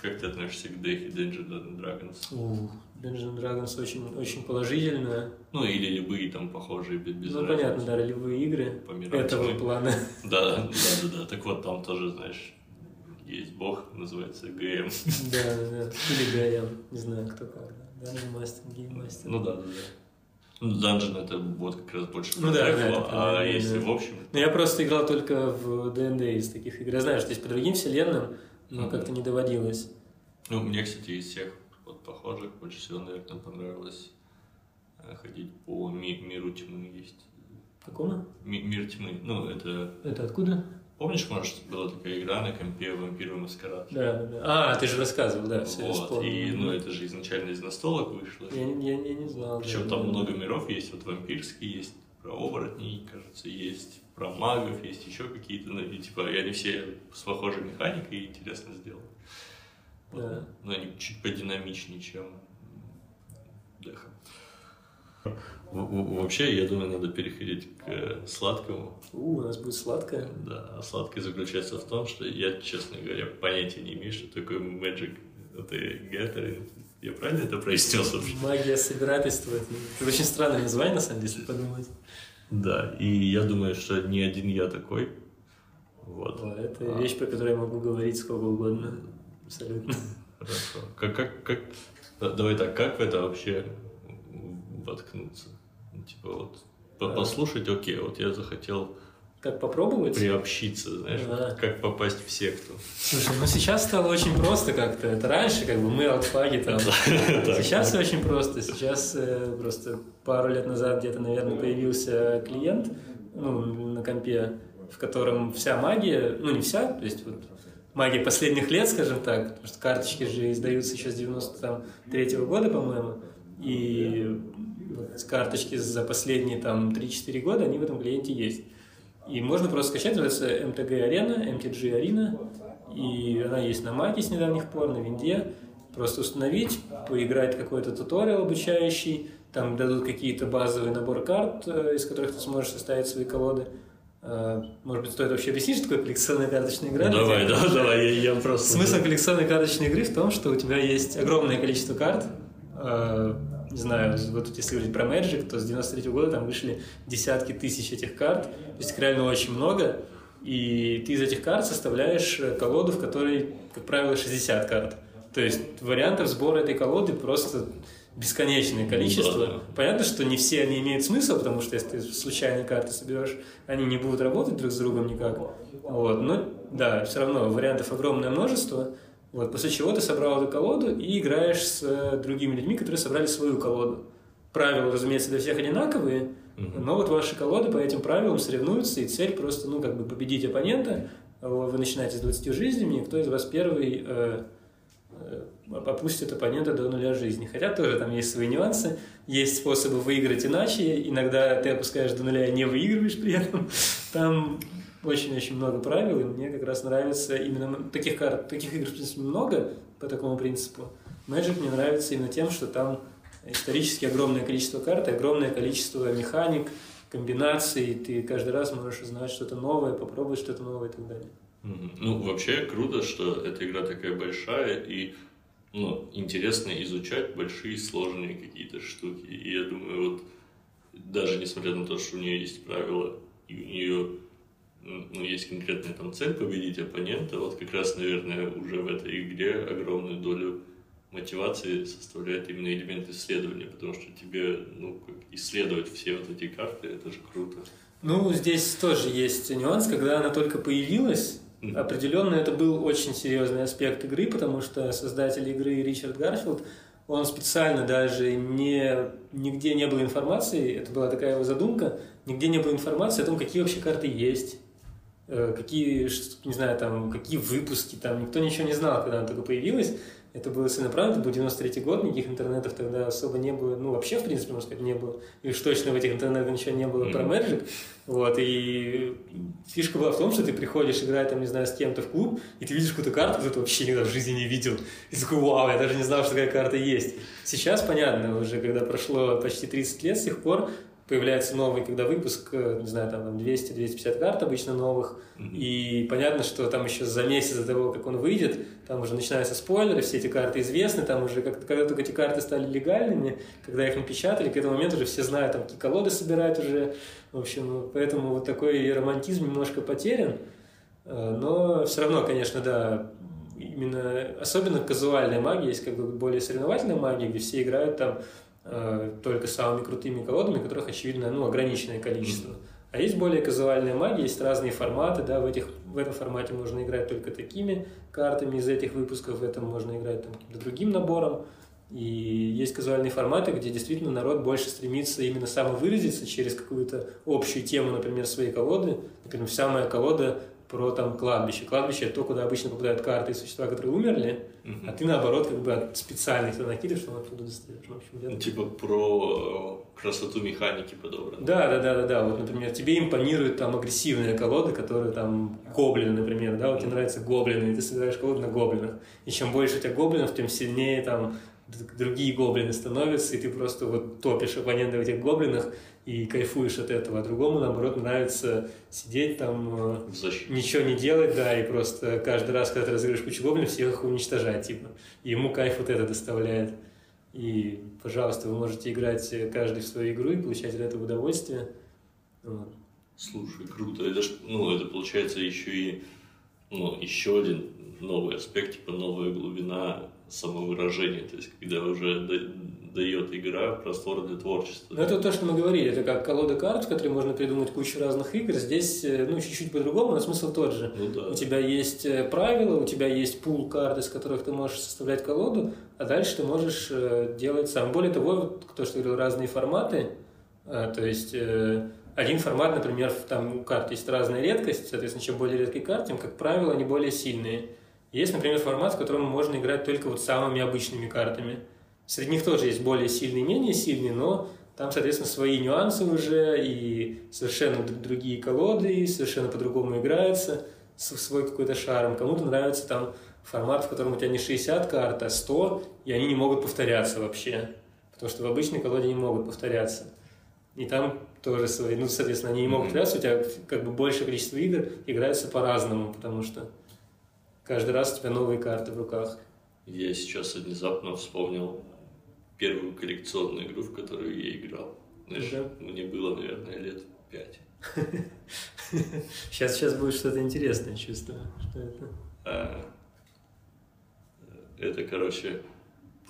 Speaker 1: Как ты относишься к Дехе Dungeons and Dragons?
Speaker 2: У, Dungeons and Dragons очень, очень положительно.
Speaker 1: Ну, или любые там похожие, без, без
Speaker 2: Ну,
Speaker 1: разницы.
Speaker 2: понятно, да, ролевые игры
Speaker 1: Помирать
Speaker 2: этого
Speaker 1: мы.
Speaker 2: плана.
Speaker 1: Да, да, да, да. Так вот, там тоже, знаешь, есть бог, называется ГМ.
Speaker 2: Да, да, да. Или ГМ, не знаю, кто как. Dungeon Master, Game Master.
Speaker 1: Ну да, да, да. Ну, Dungeon это вот как раз больше
Speaker 2: Ну да, да, это
Speaker 1: а если
Speaker 2: да.
Speaker 1: в общем,
Speaker 2: Но я просто играл только в D&D из таких игр. Я знаю, что есть по другим вселенным, но как-то не доводилось.
Speaker 1: ну, мне, кстати, из всех вот похожих больше всего, наверное, понравилось э, ходить по ми- миру тьмы есть.
Speaker 2: Какому?
Speaker 1: Ми- мир тьмы. Ну, это...
Speaker 2: Это откуда?
Speaker 1: Помнишь, может, была такая игра на компе «Вампир и маскарад»?
Speaker 2: Да, да, да. А, ты же рассказывал, да, все,
Speaker 1: вот,
Speaker 2: вспомнил.
Speaker 1: и, ну, это же изначально из настолок вышло.
Speaker 2: Я, не- я, я не знал.
Speaker 1: Причем
Speaker 2: да,
Speaker 1: там
Speaker 2: да.
Speaker 1: много миров есть, вот вампирский есть, про оборотней, кажется, есть, про магов есть, еще какие-то, ну, и типа, и они все с похожей механикой интересно сделаны. Вот.
Speaker 2: Да.
Speaker 1: Но они чуть подинамичнее, чем Деха. Вообще, я думаю, надо переходить к э, сладкому.
Speaker 2: У, у нас будет сладкое.
Speaker 1: Да, а сладкое заключается в том, что я, честно говоря, понятия не имею, что такое Magic это Gathering. Я правильно это произнес вообще?
Speaker 2: Магия собирательства. Это, очень странное название, на самом деле, если подумать.
Speaker 1: Да, и я думаю, что не один я такой. Вот.
Speaker 2: Да, это
Speaker 1: А.
Speaker 2: вещь, про которую я могу говорить сколько угодно. Абсолютно.
Speaker 1: Хорошо. Как, как, как... да, Давай так, как в это вообще воткнуться? Ну, Типа вот
Speaker 2: Да.
Speaker 1: послушать, окей, вот я захотел
Speaker 2: Как попробовать?
Speaker 1: приобщиться, знаешь,
Speaker 2: Да.
Speaker 1: как попасть в секту.
Speaker 2: Слушай, ну сейчас стало очень просто как-то. Это раньше, как бы мы алтфаги там. Сейчас очень просто. Сейчас э, просто пару лет назад где-то, наверное, появился клиент ну, на компе, в котором вся магия, ну не вся, то есть вот магия последних лет, скажем так, потому что карточки же издаются еще с 93 года, по-моему, и карточки за последние там 3-4 года, они в этом клиенте есть. И можно просто скачать, называется MTG Arena, MTG Arena, и она есть на Маке с недавних пор, на Винде. Просто установить, поиграть какой-то туториал обучающий, там дадут какие-то базовый набор карт, э, из которых ты сможешь составить свои колоды. Э, Может быть, стоит вообще объяснить, что такое коллекционная карточная игра?
Speaker 1: Ну, давай, да, давай, я, я просто...
Speaker 2: Смысл коллекционной карточной игры в том, что у тебя есть огромное количество карт. Э, Не знаю, вот если говорить про Magic, то с 93 года там вышли десятки тысяч этих карт. То есть их реально очень много. И ты из этих карт составляешь э, колоду, в которой, как правило, 60 карт. То есть вариантов сбора этой колоды просто бесконечное количество.
Speaker 1: Да, да.
Speaker 2: Понятно, что не все они имеют смысл, потому что если ты случайные карты соберешь, они не будут работать друг с другом никак. Вот. Но да, все равно вариантов огромное множество. Вот, после чего ты собрал эту колоду и играешь с э, другими людьми, которые собрали свою колоду. Правила, разумеется, для всех одинаковые,
Speaker 1: Мгм.
Speaker 2: но вот ваши колоды по этим правилам соревнуются, и цель просто, ну, как бы победить оппонента. Вы начинаете с 20 жизнями, и кто из вас первый э, э, опустит оппонента до нуля жизни. Хотя тоже там есть свои нюансы, есть способы выиграть иначе. Иногда ты опускаешь до нуля и не выигрываешь при этом. Там очень-очень много правил, и мне как раз нравится именно таких карт, таких игр, в принципе, много по такому принципу. Magic мне нравится именно тем, что там исторически огромное количество карт, огромное количество механик, комбинаций, и ты каждый раз можешь узнать что-то новое, попробовать что-то новое и так далее.
Speaker 1: Ну, вообще круто, что эта игра такая большая, и ну, интересно изучать большие сложные какие-то штуки. И я думаю, вот даже несмотря на то, что у нее есть правила, и у нее ну, есть конкретная там цель победить оппонента, вот как раз, наверное, уже в этой игре огромную долю мотивации составляет именно элемент исследования, потому что тебе, ну, исследовать все вот эти карты, это же круто.
Speaker 2: Ну, здесь тоже есть нюанс, когда она только появилась, mm-hmm. определенно это был очень серьезный аспект игры, потому что создатель игры Ричард Гарфилд, он специально даже не, нигде не было информации, это была такая его задумка, нигде не было информации о том, какие вообще карты есть, какие, не знаю, там, какие выпуски, там, никто ничего не знал, когда она только появилась, это было целенаправленно, это был 93 год, никаких интернетов тогда особо не было, ну, вообще, в принципе, можно сказать, не было. И уж точно в этих интернетах ничего не было mm-hmm. про Magic. Вот, и фишка была в том, что ты приходишь играть, там, не знаю, с кем-то в клуб, и ты видишь какую-то карту, которую ты вообще никогда в жизни не видел. И такой, вау, я даже не знал, что такая карта есть. Сейчас, понятно, уже когда прошло почти 30 лет с тех пор, появляется новый, когда выпуск, э, не знаю, там 200-250 карт обычно новых, mm-hmm. и понятно, что там еще за месяц до того, как он выйдет, там уже начинаются спойлеры, все эти карты известны, там уже, как, когда только эти карты стали легальными, когда их напечатали, к этому моменту уже все знают, там, какие колоды собирать уже, в общем, поэтому вот такой романтизм немножко потерян, э, но все равно, конечно, да, именно, особенно казуальная магия, есть как бы более соревновательная магия, где все играют там Э, только самыми крутыми колодами, которых, очевидно, ну, ограниченное количество. А есть более казуальная магия, есть разные форматы, да, в, этих, в этом формате можно играть только такими картами из этих выпусков, в этом можно играть там, каким-то другим набором. И есть казуальные форматы, где действительно народ больше стремится именно самовыразиться через какую-то общую тему, например, своей колоды. Например, вся моя колода про там кладбище. Кладбище – это то, куда обычно попадают карты и существа, которые умерли, угу. а ты, наоборот, как бы специально их накидываешь, чтобы оттуда достаешь. В общем,
Speaker 1: ну, типа про э, красоту механики подобрано.
Speaker 2: Да, да, да, да, да. Вот, например, тебе импонируют там агрессивные колоды, которые там гоблины, например, да, вот тебе нравятся гоблины, и ты собираешь колоду на гоблинах. И чем больше у тебя гоблинов, тем сильнее там другие гоблины становятся, и ты просто вот топишь оппонента в этих гоблинах, и кайфуешь от этого, а другому, наоборот, нравится сидеть там, ничего не делать, да, и просто каждый раз, когда ты разыгрываешь кучу гоблинов, всех их уничтожать, типа. И ему кайф вот это доставляет. И, пожалуйста, вы можете играть каждый в свою игру и получать от этого удовольствие. Вот.
Speaker 1: Слушай, круто. Это ж, ну, это получается еще и ну, еще один новый аспект, типа новая глубина самовыражения, то есть когда уже дает игра простор для творчества.
Speaker 2: Ну, это то, что мы говорили, это как колода карт, в которой можно придумать кучу разных игр. Здесь, э, ну, чуть-чуть по-другому, но смысл тот же.
Speaker 1: Ну, да.
Speaker 2: У тебя есть э, правила, у тебя есть пул карт, из которых ты можешь составлять колоду, а дальше ты можешь э, делать сам. Более того, то, что говорил, разные форматы, то есть один формат, например, там у карт есть разная редкость, соответственно, чем более редкие карты, тем, как правило, они более сильные. Есть, например, формат, в котором можно играть только вот самыми обычными картами. Среди них тоже есть более сильные и менее сильные, но там, соответственно, свои нюансы уже и совершенно другие колоды, и совершенно по-другому играется, свой какой-то шарм. Кому-то нравится там формат, в котором у тебя не 60 карт, а 100, и они не могут повторяться вообще. Потому что в обычной колоде не могут повторяться. И там тоже свои, ну, соответственно, они не могут повторяться, у тебя как бы большее количество игр играется по-разному, потому что Каждый раз у тебя новые карты в руках.
Speaker 1: Я сейчас внезапно вспомнил первую коллекционную игру, в которую я играл. Знаешь, да. мне было, наверное, лет пять.
Speaker 2: Сейчас, сейчас будет что-то интересное, чувствую. Что это?
Speaker 1: А, это, короче,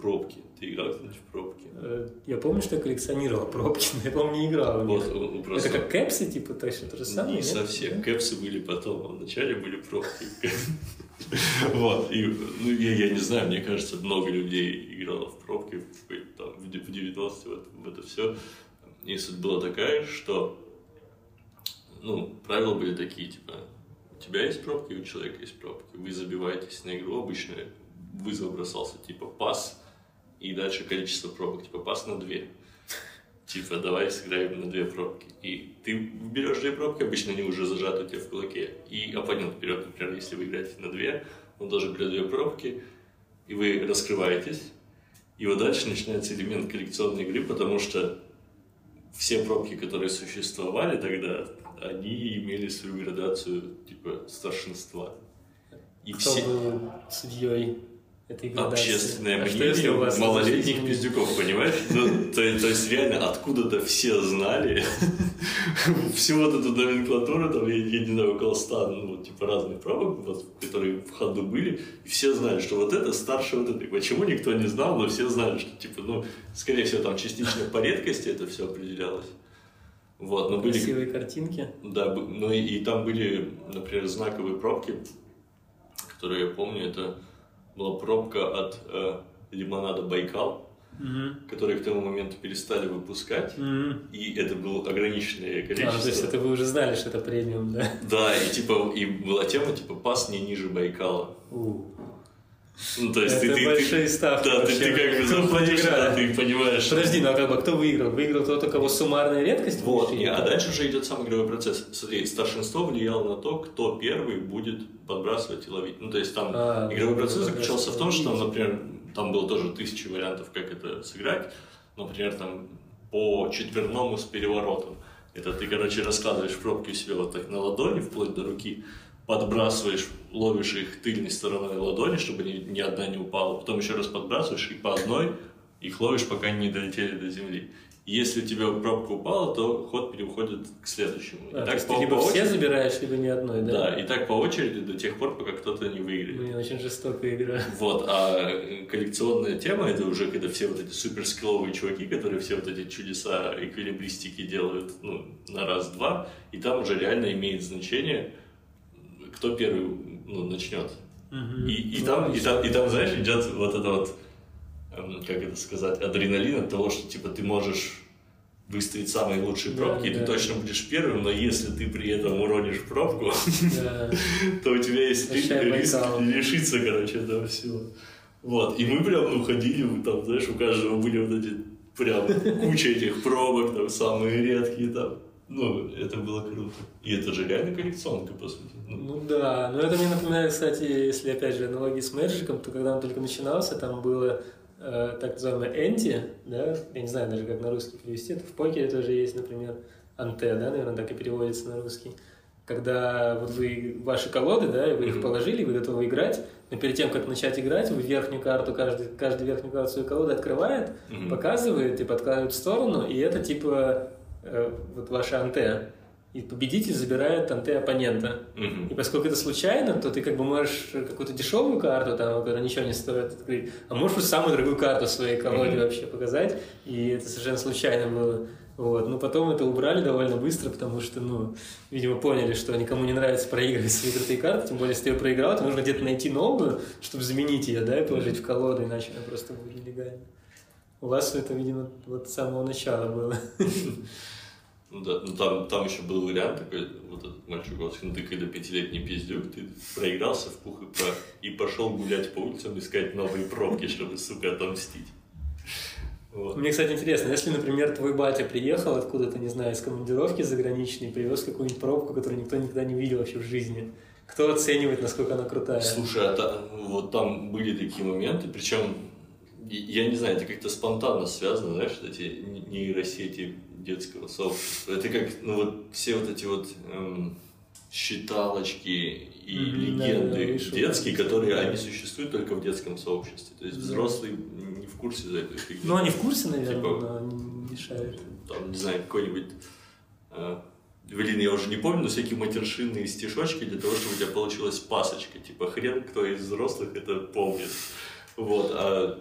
Speaker 1: пробки. Ты играл когда-нибудь в пробки?
Speaker 2: Э, я помню, что я коллекционировал пробки, но я, помню, не играл. Вот, просто... Это как кэпсы, типа, точно то же самое?
Speaker 1: Не нет? совсем. Кэпсы были потом, а вначале были пробки. Вот, и, ну, я, я не знаю, мне кажется, много людей играло в пробки там, в 90 вот, в это все. И суть была такая, что, ну, правила были такие, типа, у тебя есть пробки, у человека есть пробки, вы забиваетесь на игру, обычно вызов бросался, типа, пас, и дальше количество пробок, типа, пас на две. Типа, давай сыграем на две пробки. И ты берешь две пробки, обычно они уже зажаты у тебя в кулаке. И оппонент берет, например, если вы играете на две, он тоже берет две пробки, и вы раскрываетесь. И вот дальше начинается элемент коллекционной игры, потому что все пробки, которые существовали тогда, они имели свою градацию типа старшинства.
Speaker 2: И Кто все... был судьей этой градации.
Speaker 1: Общественное
Speaker 2: А
Speaker 1: мнение малолетних
Speaker 2: разрешение?
Speaker 1: пиздюков, понимаешь? Ну, то, то есть реально откуда-то все знали всю вот эту номенклатуру, там, я, я не знаю, около ста, ну, вот, типа разных пробок, вот, которые в ходу были, и все знали, что вот это старше вот этой. Почему никто не знал, но все знали, что, типа, ну, скорее всего, там частично по редкости это все определялось. Вот, но были
Speaker 2: Красивые картинки.
Speaker 1: да, ну и, и там были, например, знаковые пробки, которые я помню, это была пробка от э, лимонада Байкал,
Speaker 2: Мгм.
Speaker 1: который к тому моменту перестали выпускать,
Speaker 2: Мгм.
Speaker 1: и это было ограниченное
Speaker 2: А,
Speaker 1: количество.
Speaker 2: то есть это вы уже знали, что это премиум, да?
Speaker 1: Да, и типа и была тема типа пас не ниже Байкала.
Speaker 2: У.
Speaker 1: Ну, то есть
Speaker 2: Это
Speaker 1: ты, ты,
Speaker 2: большие
Speaker 1: ты,
Speaker 2: ставки
Speaker 1: да, ты,
Speaker 2: вообще.
Speaker 1: ты как бы
Speaker 2: Крупная
Speaker 1: заходишь, да, ты понимаешь.
Speaker 2: Подожди, ну а как бы кто выиграл? Выиграл тот, у кого суммарная редкость?
Speaker 1: Вот, не, а дальше уже идет сам игровой процесс. Смотри, старшинство влияло на то, кто первый будет подбрасывать и ловить. Ну, то есть там
Speaker 2: А,
Speaker 1: игровой
Speaker 2: ну,
Speaker 1: процесс заключался в том, что там, например, там было тоже тысячи вариантов, как это сыграть. Например, там по четверному с переворотом. Это ты, короче, раскладываешь пробки у себя вот так на ладони, вплоть до руки, подбрасываешь, ловишь их тыльной стороной ладони, чтобы ни, ни одна не упала, потом еще раз подбрасываешь и по одной их ловишь, пока они не долетели до земли. И Если у тебя пробка упала, то ход переходит к следующему. И
Speaker 2: А, то
Speaker 1: так по-
Speaker 2: ты либо
Speaker 1: по
Speaker 2: все
Speaker 1: очереди-
Speaker 2: забираешь, либо ни одной, да?
Speaker 1: Да, и так по очереди до тех пор, пока кто-то не выиграет.
Speaker 2: Блин, очень жестокая игра.
Speaker 1: Вот, а э, коллекционная тема это уже когда все вот эти суперскилловые чуваки, которые все вот эти чудеса эквилибристики делают ну, на раз-два, и там уже реально имеет значение, кто первый ну, начнет.
Speaker 2: Мгм.
Speaker 1: И, и,
Speaker 2: Ну,
Speaker 1: там, и, там, и там, знаешь, идет вот это вот, эм, как это сказать, адреналин от того, что типа ты можешь выставить самые лучшие
Speaker 2: Да,
Speaker 1: пробки, и
Speaker 2: да.
Speaker 1: ты точно будешь первым, но если ты при этом уронишь пробку,
Speaker 2: Да.
Speaker 1: то у тебя есть
Speaker 2: Большая
Speaker 1: риск
Speaker 2: Байкал.
Speaker 1: лишиться, короче, этого всего. Вот, и мы прям, ну, ходили, там, знаешь, у каждого были вот эти прям куча этих пробок, там, самые редкие, там. Ну, это было круто. И это же реально коллекционка, по сути. Ну,
Speaker 2: Ну да, но это мне напоминает, кстати, если опять же аналогии с Мэджиком, то когда он только начинался, там было э, так называемое энти, да, я не знаю даже как на русский перевести, это в покере тоже есть, например, анте, да, наверное, так и переводится на русский. Когда вот вы ваши колоды, да, и вы их положили, вы готовы играть, но перед тем, как начать играть, вы верхнюю карту, каждый, каждый верхнюю карту своей колоды открывает, показывает и подкладывает в сторону, и это типа э, вот ваше анте. И победитель забирает анте оппонента.
Speaker 1: мгм.
Speaker 2: И поскольку это случайно, то ты как бы можешь какую-то дешевую карту, там, которая ничего не стоит, открыть, а можешь просто самую дорогую карту своей колоде
Speaker 1: Мгм.
Speaker 2: вообще показать, и это совершенно случайно было. Вот. Но потом это убрали довольно быстро, потому что, ну, видимо, поняли, что никому не нравится проигрывать свои крутые карты, тем более, если ты ее проиграл, то нужно где-то найти новую, чтобы заменить ее, да, и положить в колоду, иначе она просто будет нелегально. У вас это, видимо, вот с самого начала было.
Speaker 1: Ну да, ну там, там еще был вариант такой, вот этот мальчик, вот, ну ты когда пятилетний пиздюк, ты проигрался в пух и прах и пошел гулять по улицам, искать новые пробки, чтобы, сука, отомстить. Вот.
Speaker 2: Мне, кстати, интересно, если, например, твой батя приехал откуда-то, не знаю, из командировки заграничной, привез какую-нибудь пробку, которую никто никогда не видел вообще в жизни, кто оценивает, насколько она крутая?
Speaker 1: Слушай, а та- вот там были такие моменты, причем, я не знаю, это как-то спонтанно связано, знаешь, эти нейросети детского сообщества. Это как, ну вот все вот эти вот эм, считалочки и
Speaker 2: да,
Speaker 1: легенды
Speaker 2: да, вышел,
Speaker 1: детские,
Speaker 2: да.
Speaker 1: которые, они существуют только в детском сообществе. То есть
Speaker 2: Да.
Speaker 1: взрослые не в курсе за фигни.
Speaker 2: Ну, они в курсе, наверное,
Speaker 1: Типа,
Speaker 2: но они не шарят.
Speaker 1: там, не знаю, какой-нибудь, э, блин, я уже не помню, но всякие матершинные стишочки для того, чтобы у тебя получилась пасочка, типа хрен, кто из взрослых это помнит. Вот, а,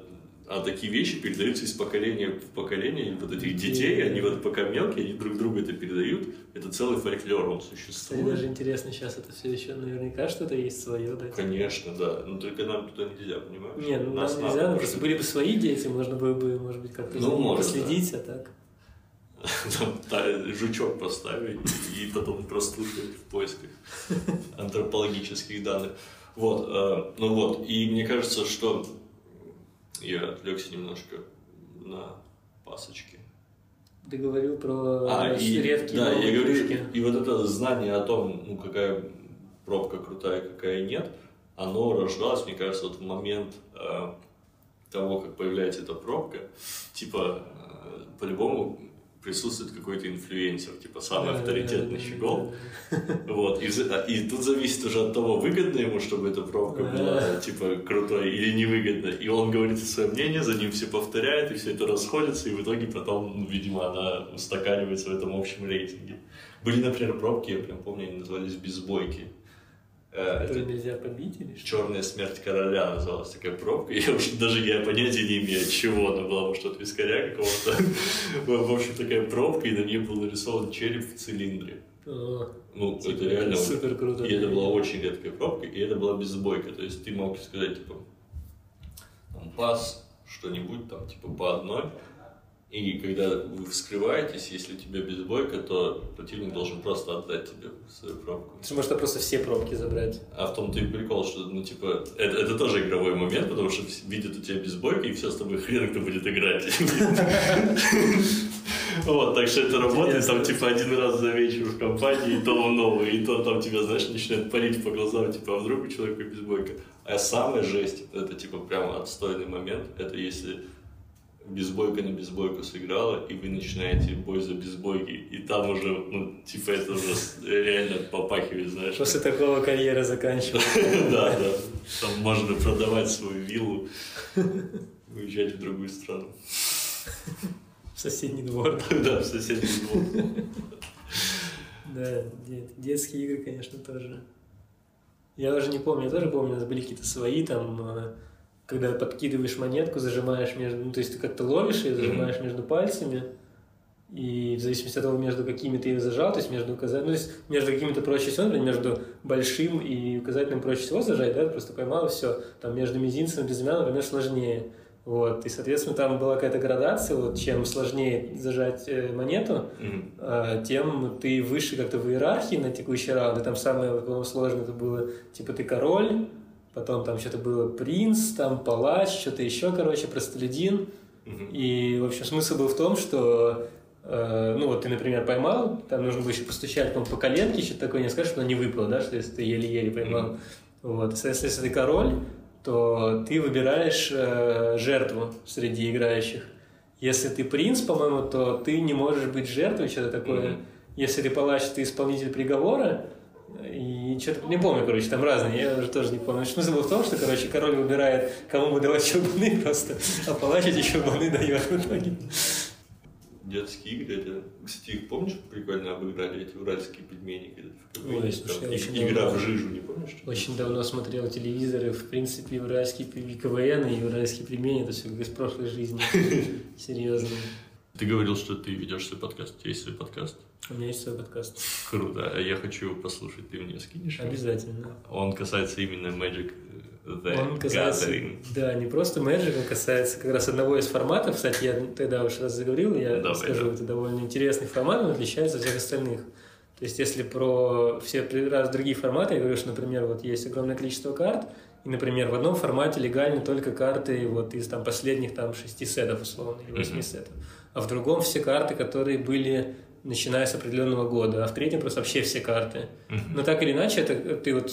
Speaker 1: а такие вещи передаются из поколения в поколение, вот этих детей, они вот пока мелкие, они друг другу это передают, это целый фольклор, он
Speaker 2: Кстати,
Speaker 1: существует.
Speaker 2: даже интересно, сейчас это все еще наверняка что-то есть свое, да?
Speaker 1: Конечно, да, но только нам туда нельзя, понимаешь?
Speaker 2: Не, ну
Speaker 1: Нас
Speaker 2: нам
Speaker 1: надо,
Speaker 2: нельзя, но
Speaker 1: может
Speaker 2: просто были бы свои дети, можно было бы, может быть, как-то
Speaker 1: Ну, может,
Speaker 2: последить, а так.
Speaker 1: Там, жучок поставить и потом прослушать в поисках антропологических данных. Вот, э, ну вот, и мне кажется, что я отвлекся немножко на пасочки.
Speaker 2: Ты говорил про
Speaker 1: А, и,
Speaker 2: редкие
Speaker 1: да, я говорю, и вот это знание о том, ну, какая пробка крутая, какая нет, оно рождалось, мне кажется, вот в момент э, того, как появляется эта пробка, типа, э, по-любому присутствует какой-то инфлюенсер, типа самый авторитетный щегол. Вот, и, и тут зависит уже от того, выгодно ему, чтобы эта пробка была, типа, крутой или невыгодно. И он говорит свое мнение, за ним все повторяют, и все это расходится, и в итоге потом, ну, видимо, она устаканивается в этом общем рейтинге. Были, например, пробки, я прям помню, они назывались «Безбойки». Э,
Speaker 2: Которые
Speaker 1: это
Speaker 2: нельзя побить или что?
Speaker 1: «Черная смерть короля» называлась такая пробка. Я вообще даже я понятия не имею, чего она была, может, от вискаря какого-то. В общем, такая пробка, и на ней был нарисован череп в цилиндре. Ну,
Speaker 2: типа,
Speaker 1: это реально...
Speaker 2: супер круто.
Speaker 1: И это была очень редкая пробка, и это была безбойка. То есть ты мог сказать, типа, пас, что-нибудь там, типа, по одной. И когда вы вскрываетесь, если у тебя безбойка, то противник должен просто отдать тебе свою пробку.
Speaker 2: Ты можешь просто все пробки забрать.
Speaker 1: А в том-то и прикол, что, ну, типа, это, это тоже игровой момент, потому что видят у тебя безбойка, и все с тобой хрен кто будет играть. Вот, так что это работает, там, типа, один раз за вечер в компании, и то он новый, и то там тебя, знаешь, начинает парить по глазам, типа, а вдруг у человека безбойка. А самая жесть, это, типа, прямо отстойный момент, это если безбойка на безбойку сыграла, и вы начинаете бой за безбойки, и там уже, ну, типа, это уже реально попахивает, знаешь.
Speaker 2: После такого карьера заканчивается.
Speaker 1: Да, да. Там можно продавать свою виллу, уезжать в другую страну.
Speaker 2: В соседний двор.
Speaker 1: Да, в соседний двор.
Speaker 2: Да, де- детские игры, конечно, тоже. Я уже не помню, я тоже помню, у нас были какие-то свои там, э, когда подкидываешь монетку, зажимаешь между, ну, то есть ты как-то ловишь ее, зажимаешь между пальцами, и в зависимости от того, между какими ты ее зажал, то есть между указательным, ну, то есть между какими-то проще всего, например, между большим и указательным проще всего зажать, да, ты просто поймал, и все, там между мизинцем и безымянным, например, сложнее. Вот, и, соответственно, там была какая-то градация, вот, чем сложнее зажать э, монету, а, тем ты выше как-то в иерархии на текущий раунд, и там самое, по-моему, сложное это было, типа, ты король, потом там что-то было принц, там палач, что-то еще, короче, простолюдин,
Speaker 1: Мгм.
Speaker 2: и, в общем, смысл был в том, что, э, ну, вот ты, например, поймал, там нужно было еще постучать, по коленке, что-то такое, не скажешь, что она не выпала, да, что если ты еле-еле поймал. Вот, соответственно, если ты король, то ты выбираешь э, жертву среди играющих. Если ты принц, по-моему, то ты не можешь быть жертвой, что-то такое. Если ты палач, ты исполнитель приговора, и что-то не помню, короче, там разные, я уже тоже не помню. Смысл был в том, что, короче, король выбирает, кому выдавать чебаны просто, а палач эти чебаны дает в итоге.
Speaker 1: Детские игры, это, кстати, их помнишь, прикольно обыграли эти уральские пельмени?
Speaker 2: Ой, слушай, очень
Speaker 1: Игра
Speaker 2: давно-
Speaker 1: в жижу, не помнишь?
Speaker 2: Очень давно смотрел телевизор, и, в принципе, уральский пи- КВН и уральский пельмени, это все как из прошлой жизни. Серьезно.
Speaker 1: Ты говорил, что ты ведешь свой подкаст. У тебя есть свой подкаст?
Speaker 2: У меня есть свой подкаст.
Speaker 1: Круто. А Я хочу его послушать. Ты мне скинешь?
Speaker 2: Обязательно.
Speaker 1: Он касается именно Magic the
Speaker 2: Он касается,
Speaker 1: Gathering.
Speaker 2: да, не просто Magic, он касается как раз одного из форматов. Кстати, я тогда уж раз заговорил, я
Speaker 1: Давай,
Speaker 2: скажу,
Speaker 1: да.
Speaker 2: это довольно интересный формат, он отличается от всех остальных. То есть, если про все раз другие форматы, я говорю, что, например, вот есть огромное количество карт, и, например, в одном формате легальны только карты вот из там последних там шести сетов, условно, или восьми
Speaker 1: Мгм.
Speaker 2: сетов. А в другом все карты, которые были начиная с определенного года, а в третьем просто вообще все карты. Но так или иначе, это ты вот,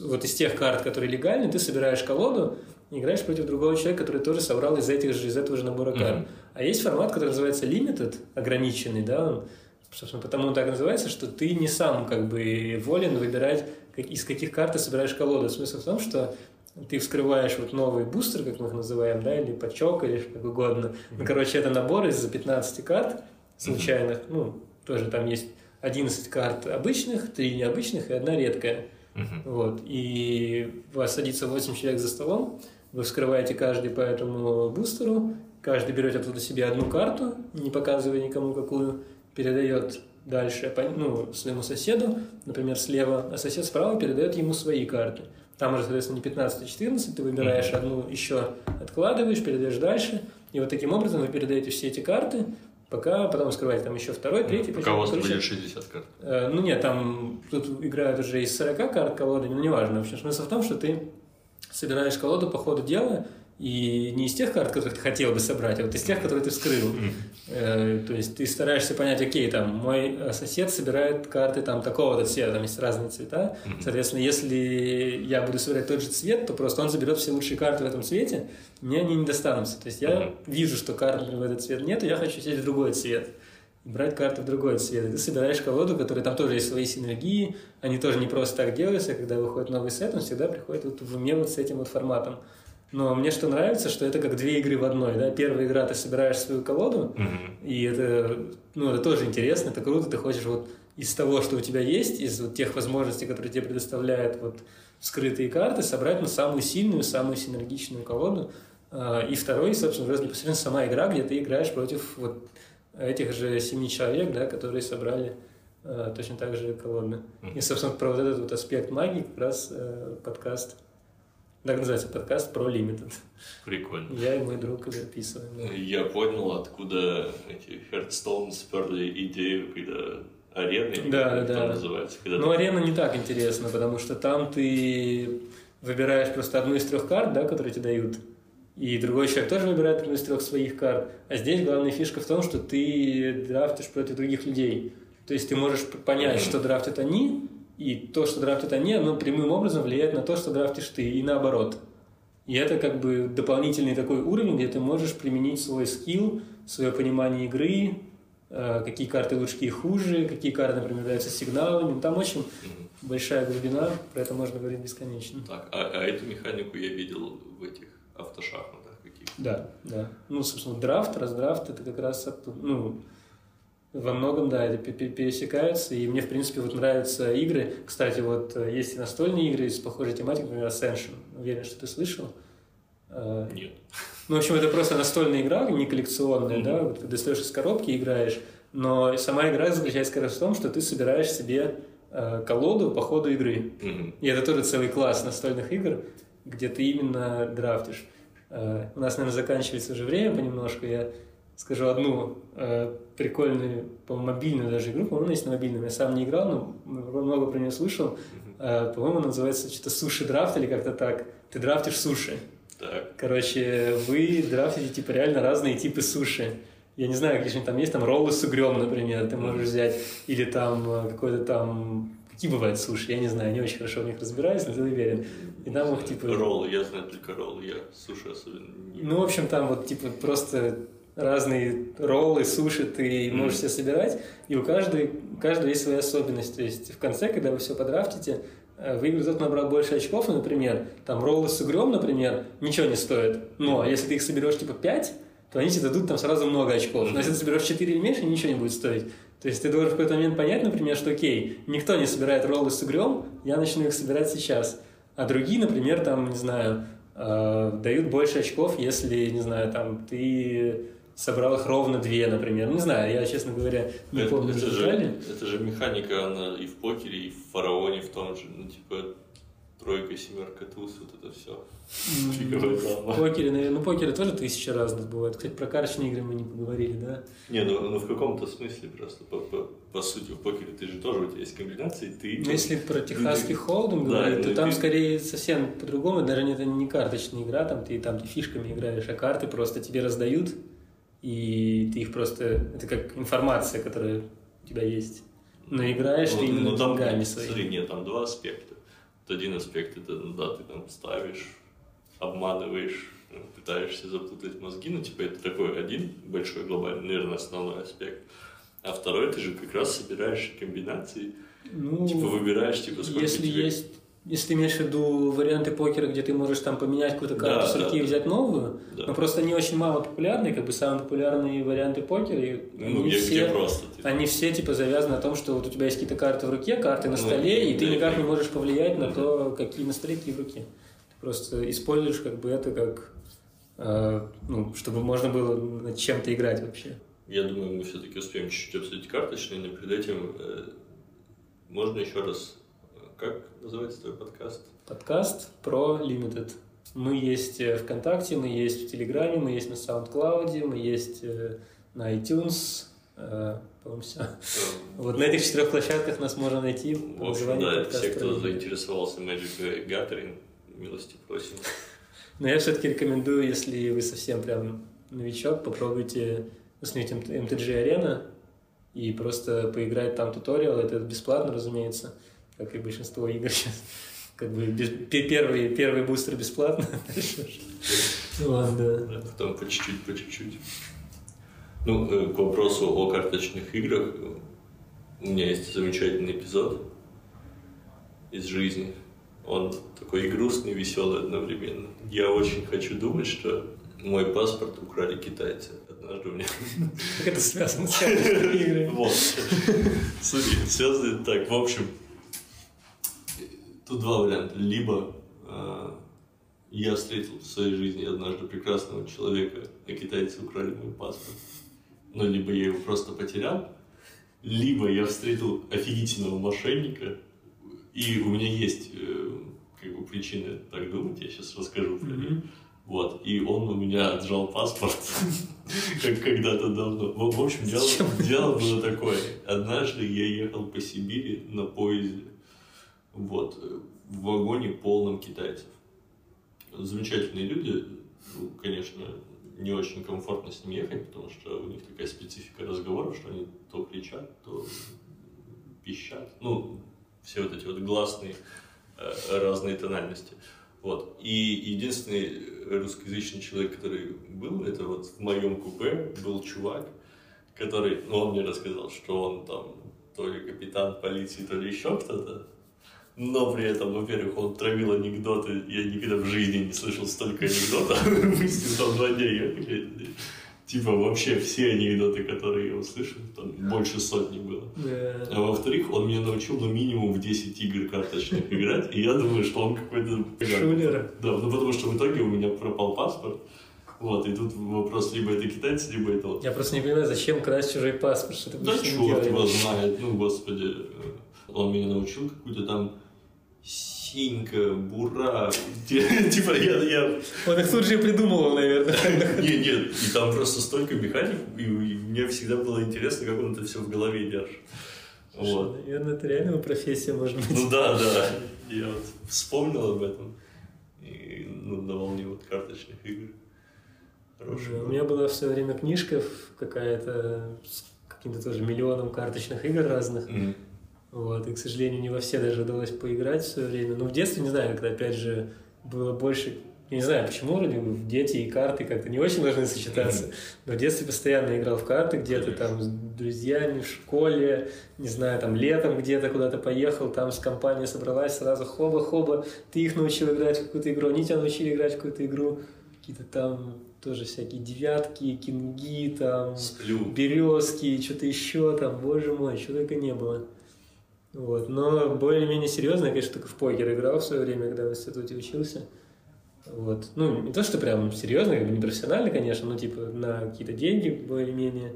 Speaker 2: вот из тех карт, которые легальны, ты собираешь колоду и играешь против другого человека, который тоже собрал из, этих же, из этого же набора карт. А есть формат, который называется limited, ограниченный, да, он, собственно, потому он так называется, что ты не сам как бы волен выбирать, из каких карт ты собираешь колоду. Смысл в том, что ты вскрываешь вот новый бустер, как мы их называем, да, или пачок, или как угодно. Ну, короче, это набор из 15 карт случайных, ну, тоже там есть 11 карт обычных, 3 необычных и одна редкая. Вот. И у вас садится 8 человек за столом, вы вскрываете каждый по этому бустеру, каждый берет оттуда себе одну карту, не показывая никому какую, передает дальше ну, своему соседу, например, слева, а сосед справа передает ему свои карты. Там уже, соответственно, не 15, а 14, ты выбираешь одну, еще откладываешь, передаешь дальше, и вот таким образом вы передаете все эти карты, пока потом скрываете там еще второй, третий.
Speaker 1: Пока у вас
Speaker 2: причем,
Speaker 1: будет 60 карт.
Speaker 2: Э, Ну нет, там тут играют уже из 40 карт колодами, но неважно. В общем, смысл в том, что ты собираешь колоду по ходу дела, и не из тех карт, которые ты хотел бы собрать, а вот из тех, которые ты вскрыл. Э, То есть ты стараешься понять, окей, там, мой э, сосед собирает карты там такого-то цвета, там есть разные цвета.
Speaker 1: Мгм.
Speaker 2: Соответственно, если я буду собирать тот же цвет, то просто он заберет все лучшие карты в этом цвете, мне они не достанутся. То есть я
Speaker 1: Мгм.
Speaker 2: вижу, что карт например, в этот цвет нет, и я хочу сесть в другой цвет. брать карты в другой цвет. И ты собираешь колоду, которая там тоже есть свои синергии, они тоже не просто так делаются, когда выходит новый сет, он всегда приходит вот в уме вот с этим вот форматом. Но мне что нравится, что это как две игры в одной. Да? Первая игра ты собираешь свою колоду,
Speaker 1: Мгм.
Speaker 2: и это, ну, это тоже интересно, это круто, ты хочешь вот из того, что у тебя есть, из вот тех возможностей, которые тебе предоставляют вот скрытые карты, собрать ну, самую сильную, самую синергичную колоду. А, И второй, собственно, уже непосредственно сама игра, где ты играешь против вот этих же семи человек, да, которые собрали э, точно так же колоды. И, собственно, про вот этот вот аспект магии как раз э, подкаст, так называется подкаст про Limited.
Speaker 1: Прикольно.
Speaker 2: Я и мой друг записываем.
Speaker 1: Я понял, откуда эти Hearthstone сперли идею, когда арены,
Speaker 2: Да, да, да.
Speaker 1: называется, когда
Speaker 2: Ну, арена не так интересна, потому что там ты выбираешь просто одну из трех карт, да, которые тебе дают, и другой человек тоже выбирает одну из трех своих карт. А здесь главная фишка в том, что ты драфтишь против других людей. То есть ты можешь понять,
Speaker 1: Мгм.
Speaker 2: что драфтят они, и то, что драфтят они, оно прямым образом влияет на то, что драфтишь ты, и наоборот. И это как бы дополнительный такой уровень, где ты можешь применить свой скилл, свое понимание игры, э, какие карты лучше, какие хуже, какие карты, например, являются сигналами. Там очень большая глубина, про это можно говорить бесконечно.
Speaker 1: Так, а, а эту механику я видел в этих автошахматах каких-то.
Speaker 2: Да, да. Ну, собственно, драфт, раздрафт, это как раз оттуда, ну, во многом, да, это пе- пе- пересекаются, и мне, в принципе, вот нравятся игры. Кстати, вот э, есть и настольные игры с похожей тематикой, например, Ascension. Уверен, что ты слышал. Э,
Speaker 1: Нет.
Speaker 2: Ну, в общем, это просто настольная игра, не коллекционная,
Speaker 1: Мгм.
Speaker 2: да, вот ты достаешь из коробки и играешь. Но сама игра заключается как раз в том, что ты собираешь себе э, колоду по ходу игры.
Speaker 1: Мгм.
Speaker 2: И это тоже целый класс настольных игр, где ты именно драфтишь. У нас, наверное, заканчивается уже время понемножку. Я скажу одну э, прикольную, по-моему, мобильную даже игру. По-моему, есть на мобильном. Я сам не играл, но много про нее слышал. Э, По-моему, она называется что-то суши-драфт или как-то так. Ты драфтишь суши.
Speaker 1: Так.
Speaker 2: Короче, вы драфтите типа реально разные типы суши. Я не знаю, какие там есть, там роллы с угрем, например, ты можешь взять, или там э, какой-то там... Какие бывают суши? Я не знаю, не очень хорошо в них разбираюсь, но ты уверен. И там их типа...
Speaker 1: Роллы, я знаю только роллы, я суши особенно не...
Speaker 2: Ну, в общем, там вот типа просто разные роллы, суши ты можешь себе собирать, и у каждой, у каждого есть своя особенность. То есть в конце, когда вы все подрафтите, выиграет тот, набрал больше очков, ну, например, там роллы с угрем, например, ничего не стоят. Но если ты их соберешь типа 5, то они тебе дадут там сразу много очков. Но если ты соберешь 4 или меньше, ничего не будет стоить. То есть ты должен в какой-то момент понять, например, что окей, никто не собирает роллы с угрем, я начну их собирать сейчас. А другие, например, там, не знаю, э, дают больше очков, если, не знаю, там, ты собрал их ровно две, например. Не знаю, я, честно говоря, не
Speaker 1: это,
Speaker 2: помню
Speaker 1: это же, это же механика, она и в покере, и в фараоне в том же, ну, типа, тройка, семерка, туз, вот это все. Фиговая
Speaker 2: В покере, наверное, ну, покеры тоже тысяча разных бывает. Кстати, про карточные игры мы не поговорили, да?
Speaker 1: Не, ну, ну в каком-то смысле просто, по, по, по сути, в покере ты же тоже, у тебя есть комбинации, ты...
Speaker 2: Ну, если про техасский холдинг
Speaker 1: Да,
Speaker 2: говорить,
Speaker 1: ну,
Speaker 2: то
Speaker 1: и
Speaker 2: там скорее совсем по-другому. Даже не- это не карточная игра, там ты там ты фишками играешь, а карты просто тебе раздают, и ты их просто... Это как информация, которая у тебя есть. Но играешь ты именно
Speaker 1: ну, там,
Speaker 2: деньгами
Speaker 1: Смотри,
Speaker 2: своими.
Speaker 1: нет, там два аспекта. Вот один аспект это, ну да, ты там ставишь, обманываешь, ну, пытаешься запутать мозги, ну, типа, это такой один большой глобальный, наверное, основной аспект. А второй, ты же как раз собираешь комбинации,
Speaker 2: Ну,
Speaker 1: типа, выбираешь, типа, сколько
Speaker 2: если
Speaker 1: тебе...
Speaker 2: есть... Если ты имеешь в виду варианты покера, где ты можешь там поменять какую-то карту
Speaker 1: Да,
Speaker 2: с руки
Speaker 1: да,
Speaker 2: и взять новую,
Speaker 1: Да.
Speaker 2: но просто они очень мало популярны, как бы самые популярные варианты покера, и
Speaker 1: Ну,
Speaker 2: они
Speaker 1: где,
Speaker 2: все...
Speaker 1: где просто ты...
Speaker 2: Они все типа завязаны на том, что вот у тебя есть какие-то карты в руке, карты на
Speaker 1: Ну,
Speaker 2: столе, и ты
Speaker 1: да,
Speaker 2: никак
Speaker 1: да.
Speaker 2: не можешь повлиять на то, какие на столе, какие в руке. Ты просто используешь как бы это как, э, ну, чтобы можно было над чем-то играть вообще.
Speaker 1: Я думаю, мы все-таки успеем чуть-чуть обсудить карточные, но перед этим э, можно еще раз... Как называется твой подкаст?
Speaker 2: Подкаст про Limited. Мы есть э, ВКонтакте, мы есть в Телеграме, мы есть на SoundCloud, мы есть э, на iTunes, э, по-моему, все. Вот на этих четырех площадках нас можно найти.
Speaker 1: В общем, да, все, кто заинтересовался Magic Gathering, милости просим.
Speaker 2: Но я все-таки рекомендую, если вы совсем прям новичок, попробуйте установить MTG Arena и просто поиграть там туториал. Это бесплатно, разумеется, как и большинство игр сейчас. Как бы без- пе- первый, первый бустер бесплатно. Дальше. Ну ладно, да.
Speaker 1: Да, Потом по чуть-чуть, по чуть-чуть. Ну, э, к вопросу о карточных играх, у меня есть замечательный эпизод из жизни. Он такой и грустный, и веселый одновременно. Я очень хочу думать, что мой паспорт украли китайцы. Однажды у меня...
Speaker 2: Как это связано с играми?
Speaker 1: Вот. Смотри, связано так. В общем, тут два варианта. Либо э, я встретил в своей жизни однажды прекрасного человека, а китайцы украли мой паспорт. Ну, либо я его просто потерял, либо я встретил офигительного мошенника, и у меня есть э, как бы причины так думать, я сейчас расскажу про них. Вот, и он у меня отжал паспорт, как когда-то давно. В, в общем, дело, дело было такое. Однажды я ехал по Сибири на поезде, вот, в вагоне полном китайцев. Замечательные люди, ну, конечно, не очень комфортно с ними ехать, потому что у них такая специфика разговора, что они то кричат, то пищат. Ну, все вот эти вот гласные э, разные тональности. Вот. И единственный русскоязычный человек, который был, это вот в моем купе был чувак, который, ну, он мне рассказал, что он там то ли капитан полиции, то ли еще кто-то, но при этом, во-первых, он травил анекдоты, я никогда в жизни не слышал столько анекдотов, мы с ним там два дня ехали, типа вообще все анекдоты, которые я услышал, там больше сотни было.
Speaker 2: Да.
Speaker 1: А во-вторых, он меня научил ну минимум в 10 игр карточных играть, и я думаю, что он какой-то...
Speaker 2: Шулер.
Speaker 1: Да, ну потому что в итоге у меня пропал паспорт, вот, и тут вопрос, либо это китайцы, либо это он.
Speaker 2: Я просто не понимаю, зачем красть чужой паспорт, что ты
Speaker 1: Да черт его знает, ну господи. Он меня научил какую-то там синька, бура, типа я, я
Speaker 2: Он их тут же придумал, наверное.
Speaker 1: Нет, нет, и там просто столько механик, и, мне всегда было интересно, как он это все в голове держит. Вот.
Speaker 2: Наверное, это реально профессия, может быть.
Speaker 1: Ну да, да. Я вот вспомнил об этом. И ну, на волне вот карточных игр. Хороший
Speaker 2: Да, У меня была в свое время книжка какая-то с каким-то тоже миллионом карточных игр разных.
Speaker 1: М.
Speaker 2: Вот, и, к сожалению, не во все даже удалось поиграть в свое время. Но в детстве, не знаю, когда, опять же, было больше... Я не знаю, почему вроде бы дети и карты как-то не очень должны сочетаться. Но в детстве постоянно играл в карты где-то там с друзьями в школе, не знаю, там летом где-то куда-то поехал, там с компанией собралась, сразу хоба-хоба, ты их научил играть в какую-то игру, они тебя научили играть в какую-то игру, какие-то там тоже всякие девятки, кинги, там,
Speaker 1: Сплю.
Speaker 2: березки, что-то еще там, боже мой, что только не было. Вот. Но более-менее серьезно, я, конечно, только в покер играл в свое время, когда в институте учился. Вот. Ну, не то, что прям серьезно, как бы не профессионально, конечно, но типа на какие-то деньги более-менее.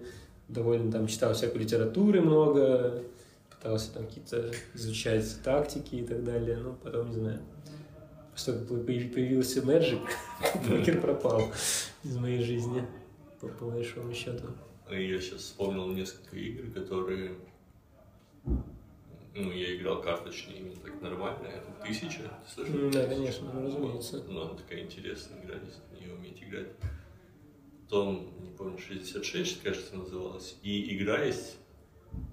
Speaker 2: Довольно там читал всякой литературы много, пытался там какие-то изучать тактики и так далее, но потом не знаю. Появ- появился Magic, покер пропал из моей жизни, по, по большому счету.
Speaker 1: И Я сейчас вспомнил несколько игр, которые... Ну, я играл карточные именно так нормально. Это тысяча?
Speaker 2: М, Да, конечно, ну, разумеется.
Speaker 1: Ну, она такая интересная игра, если в нее уметь играть. Потом, не помню, 66, кажется, называлась. И игра есть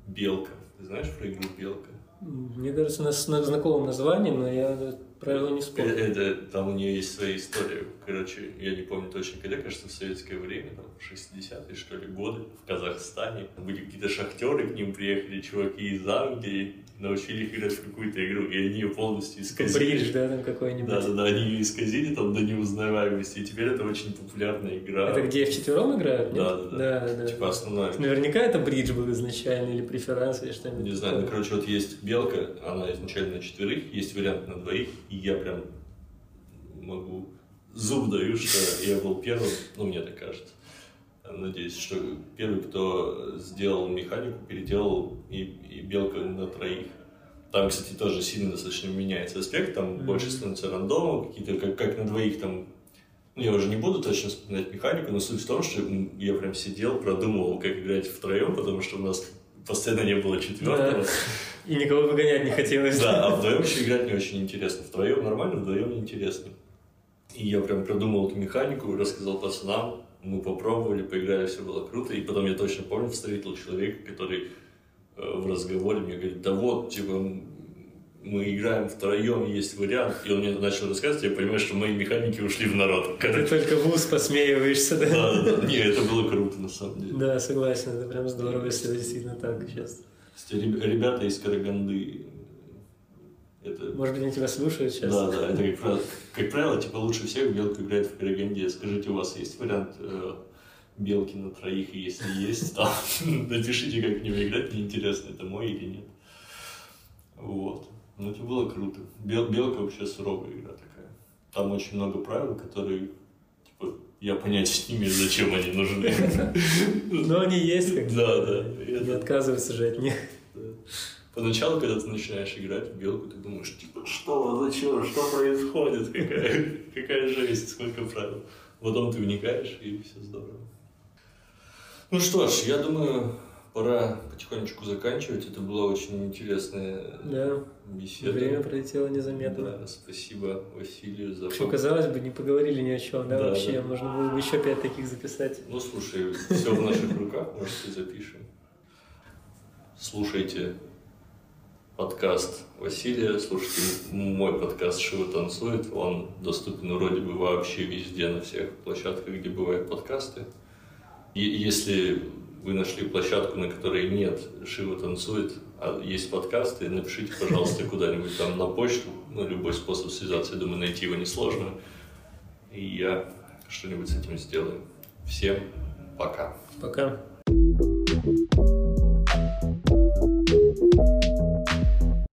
Speaker 1: Белка. Ты знаешь про игру Белка?
Speaker 2: Мне кажется, на, на знакомом названии, но я правила не
Speaker 1: Э,
Speaker 2: вспомню.
Speaker 1: Это, там у нее есть своя история. Короче, я не помню точно когда, кажется, в советское время, там, в 60-е, что ли, годы, в Казахстане. Были какие-то шахтеры, к ним приехали чуваки из Англии, научили их играть в какую-то игру, и они ее полностью исказили.
Speaker 2: Бридж, да, там какой-нибудь.
Speaker 1: Да, да, да, они ее исказили там до неузнаваемости, и теперь это очень популярная игра.
Speaker 2: Это где вчетвером играют?
Speaker 1: Да,
Speaker 2: нет?
Speaker 1: да, да.
Speaker 2: да, да.
Speaker 1: Типа основная.
Speaker 2: Наверняка это бридж был изначально, или преферанс, или что-нибудь.
Speaker 1: Не знаю, ну, короче, вот есть белка, она изначально на четверых, есть вариант на двоих, и я прям могу зуб даю, что я был первым, ну, мне так кажется. Надеюсь, что первый, кто сделал механику, переделал и, и белка на троих. Там, кстати, тоже сильно достаточно меняется аспект, там
Speaker 2: Мгм.
Speaker 1: больше становится рандома, какие-то, как, как на двоих там ну, я уже не буду точно вспоминать механику, но суть в том, что я прям сидел, продумывал, как играть втроем, потому что у нас постоянно не было четвертого.
Speaker 2: И никого выгонять не хотелось.
Speaker 1: Да, а вдвоем еще играть не очень интересно. Втроем нормально, вдвоем неинтересно. И я прям продумал эту механику, рассказал пацанам, мы попробовали, поиграли, все было круто. И потом я точно помню, встретил человека, который э, в разговоре мне говорит, да вот, типа, мы играем втроем, есть вариант, и он мне начал рассказывать, я понимаю, что мои механики ушли в народ.
Speaker 2: Ты только в ус посмеиваешься, да?
Speaker 1: Да, да, не, это было круто, на самом деле.
Speaker 2: Да, согласен, это прям здорово, если действительно так сейчас.
Speaker 1: Ребята из Караганды, это...
Speaker 2: Может быть, они тебя слушают сейчас?
Speaker 1: Да, да, это как правило, как правило типа лучше всех белка играет в Караганде. Скажите, у вас есть вариант э, белки на троих, и если есть, то напишите, как в него играть, мне интересно, это мой или нет. Вот. Ну, это было круто. Бел, белка вообще суровая игра такая. Там очень много правил, которые, типа, я понятия не имею, зачем они нужны.
Speaker 2: Но они есть как
Speaker 1: Да, да.
Speaker 2: Не отказываться же от них.
Speaker 1: Поначалу, когда ты начинаешь играть в белку, ты думаешь, типа, что, зачем, что происходит, какая, какая жесть, сколько правил. Потом ты вникаешь, и все здорово. Ну что ж, я думаю, пора потихонечку заканчивать. Это была очень интересная
Speaker 2: да.
Speaker 1: беседа.
Speaker 2: Время пролетело незаметно.
Speaker 1: Да, спасибо Василию за...
Speaker 2: Что, казалось бы, не поговорили ни о чем, да, да вообще? Да. Можно было бы еще пять таких записать.
Speaker 1: Ну, слушай, все в наших руках, может, и запишем. Слушайте подкаст Василия, слушайте мой подкаст «Шива танцует». Он доступен вроде бы вообще везде, на всех площадках, где бывают подкасты. И если вы нашли площадку, на которой нет Шива танцует, а есть подкасты, напишите, пожалуйста, куда-нибудь там на почту, ну, любой способ связаться, я думаю, найти его несложно. И я что-нибудь с этим сделаю. Всем пока.
Speaker 2: Пока.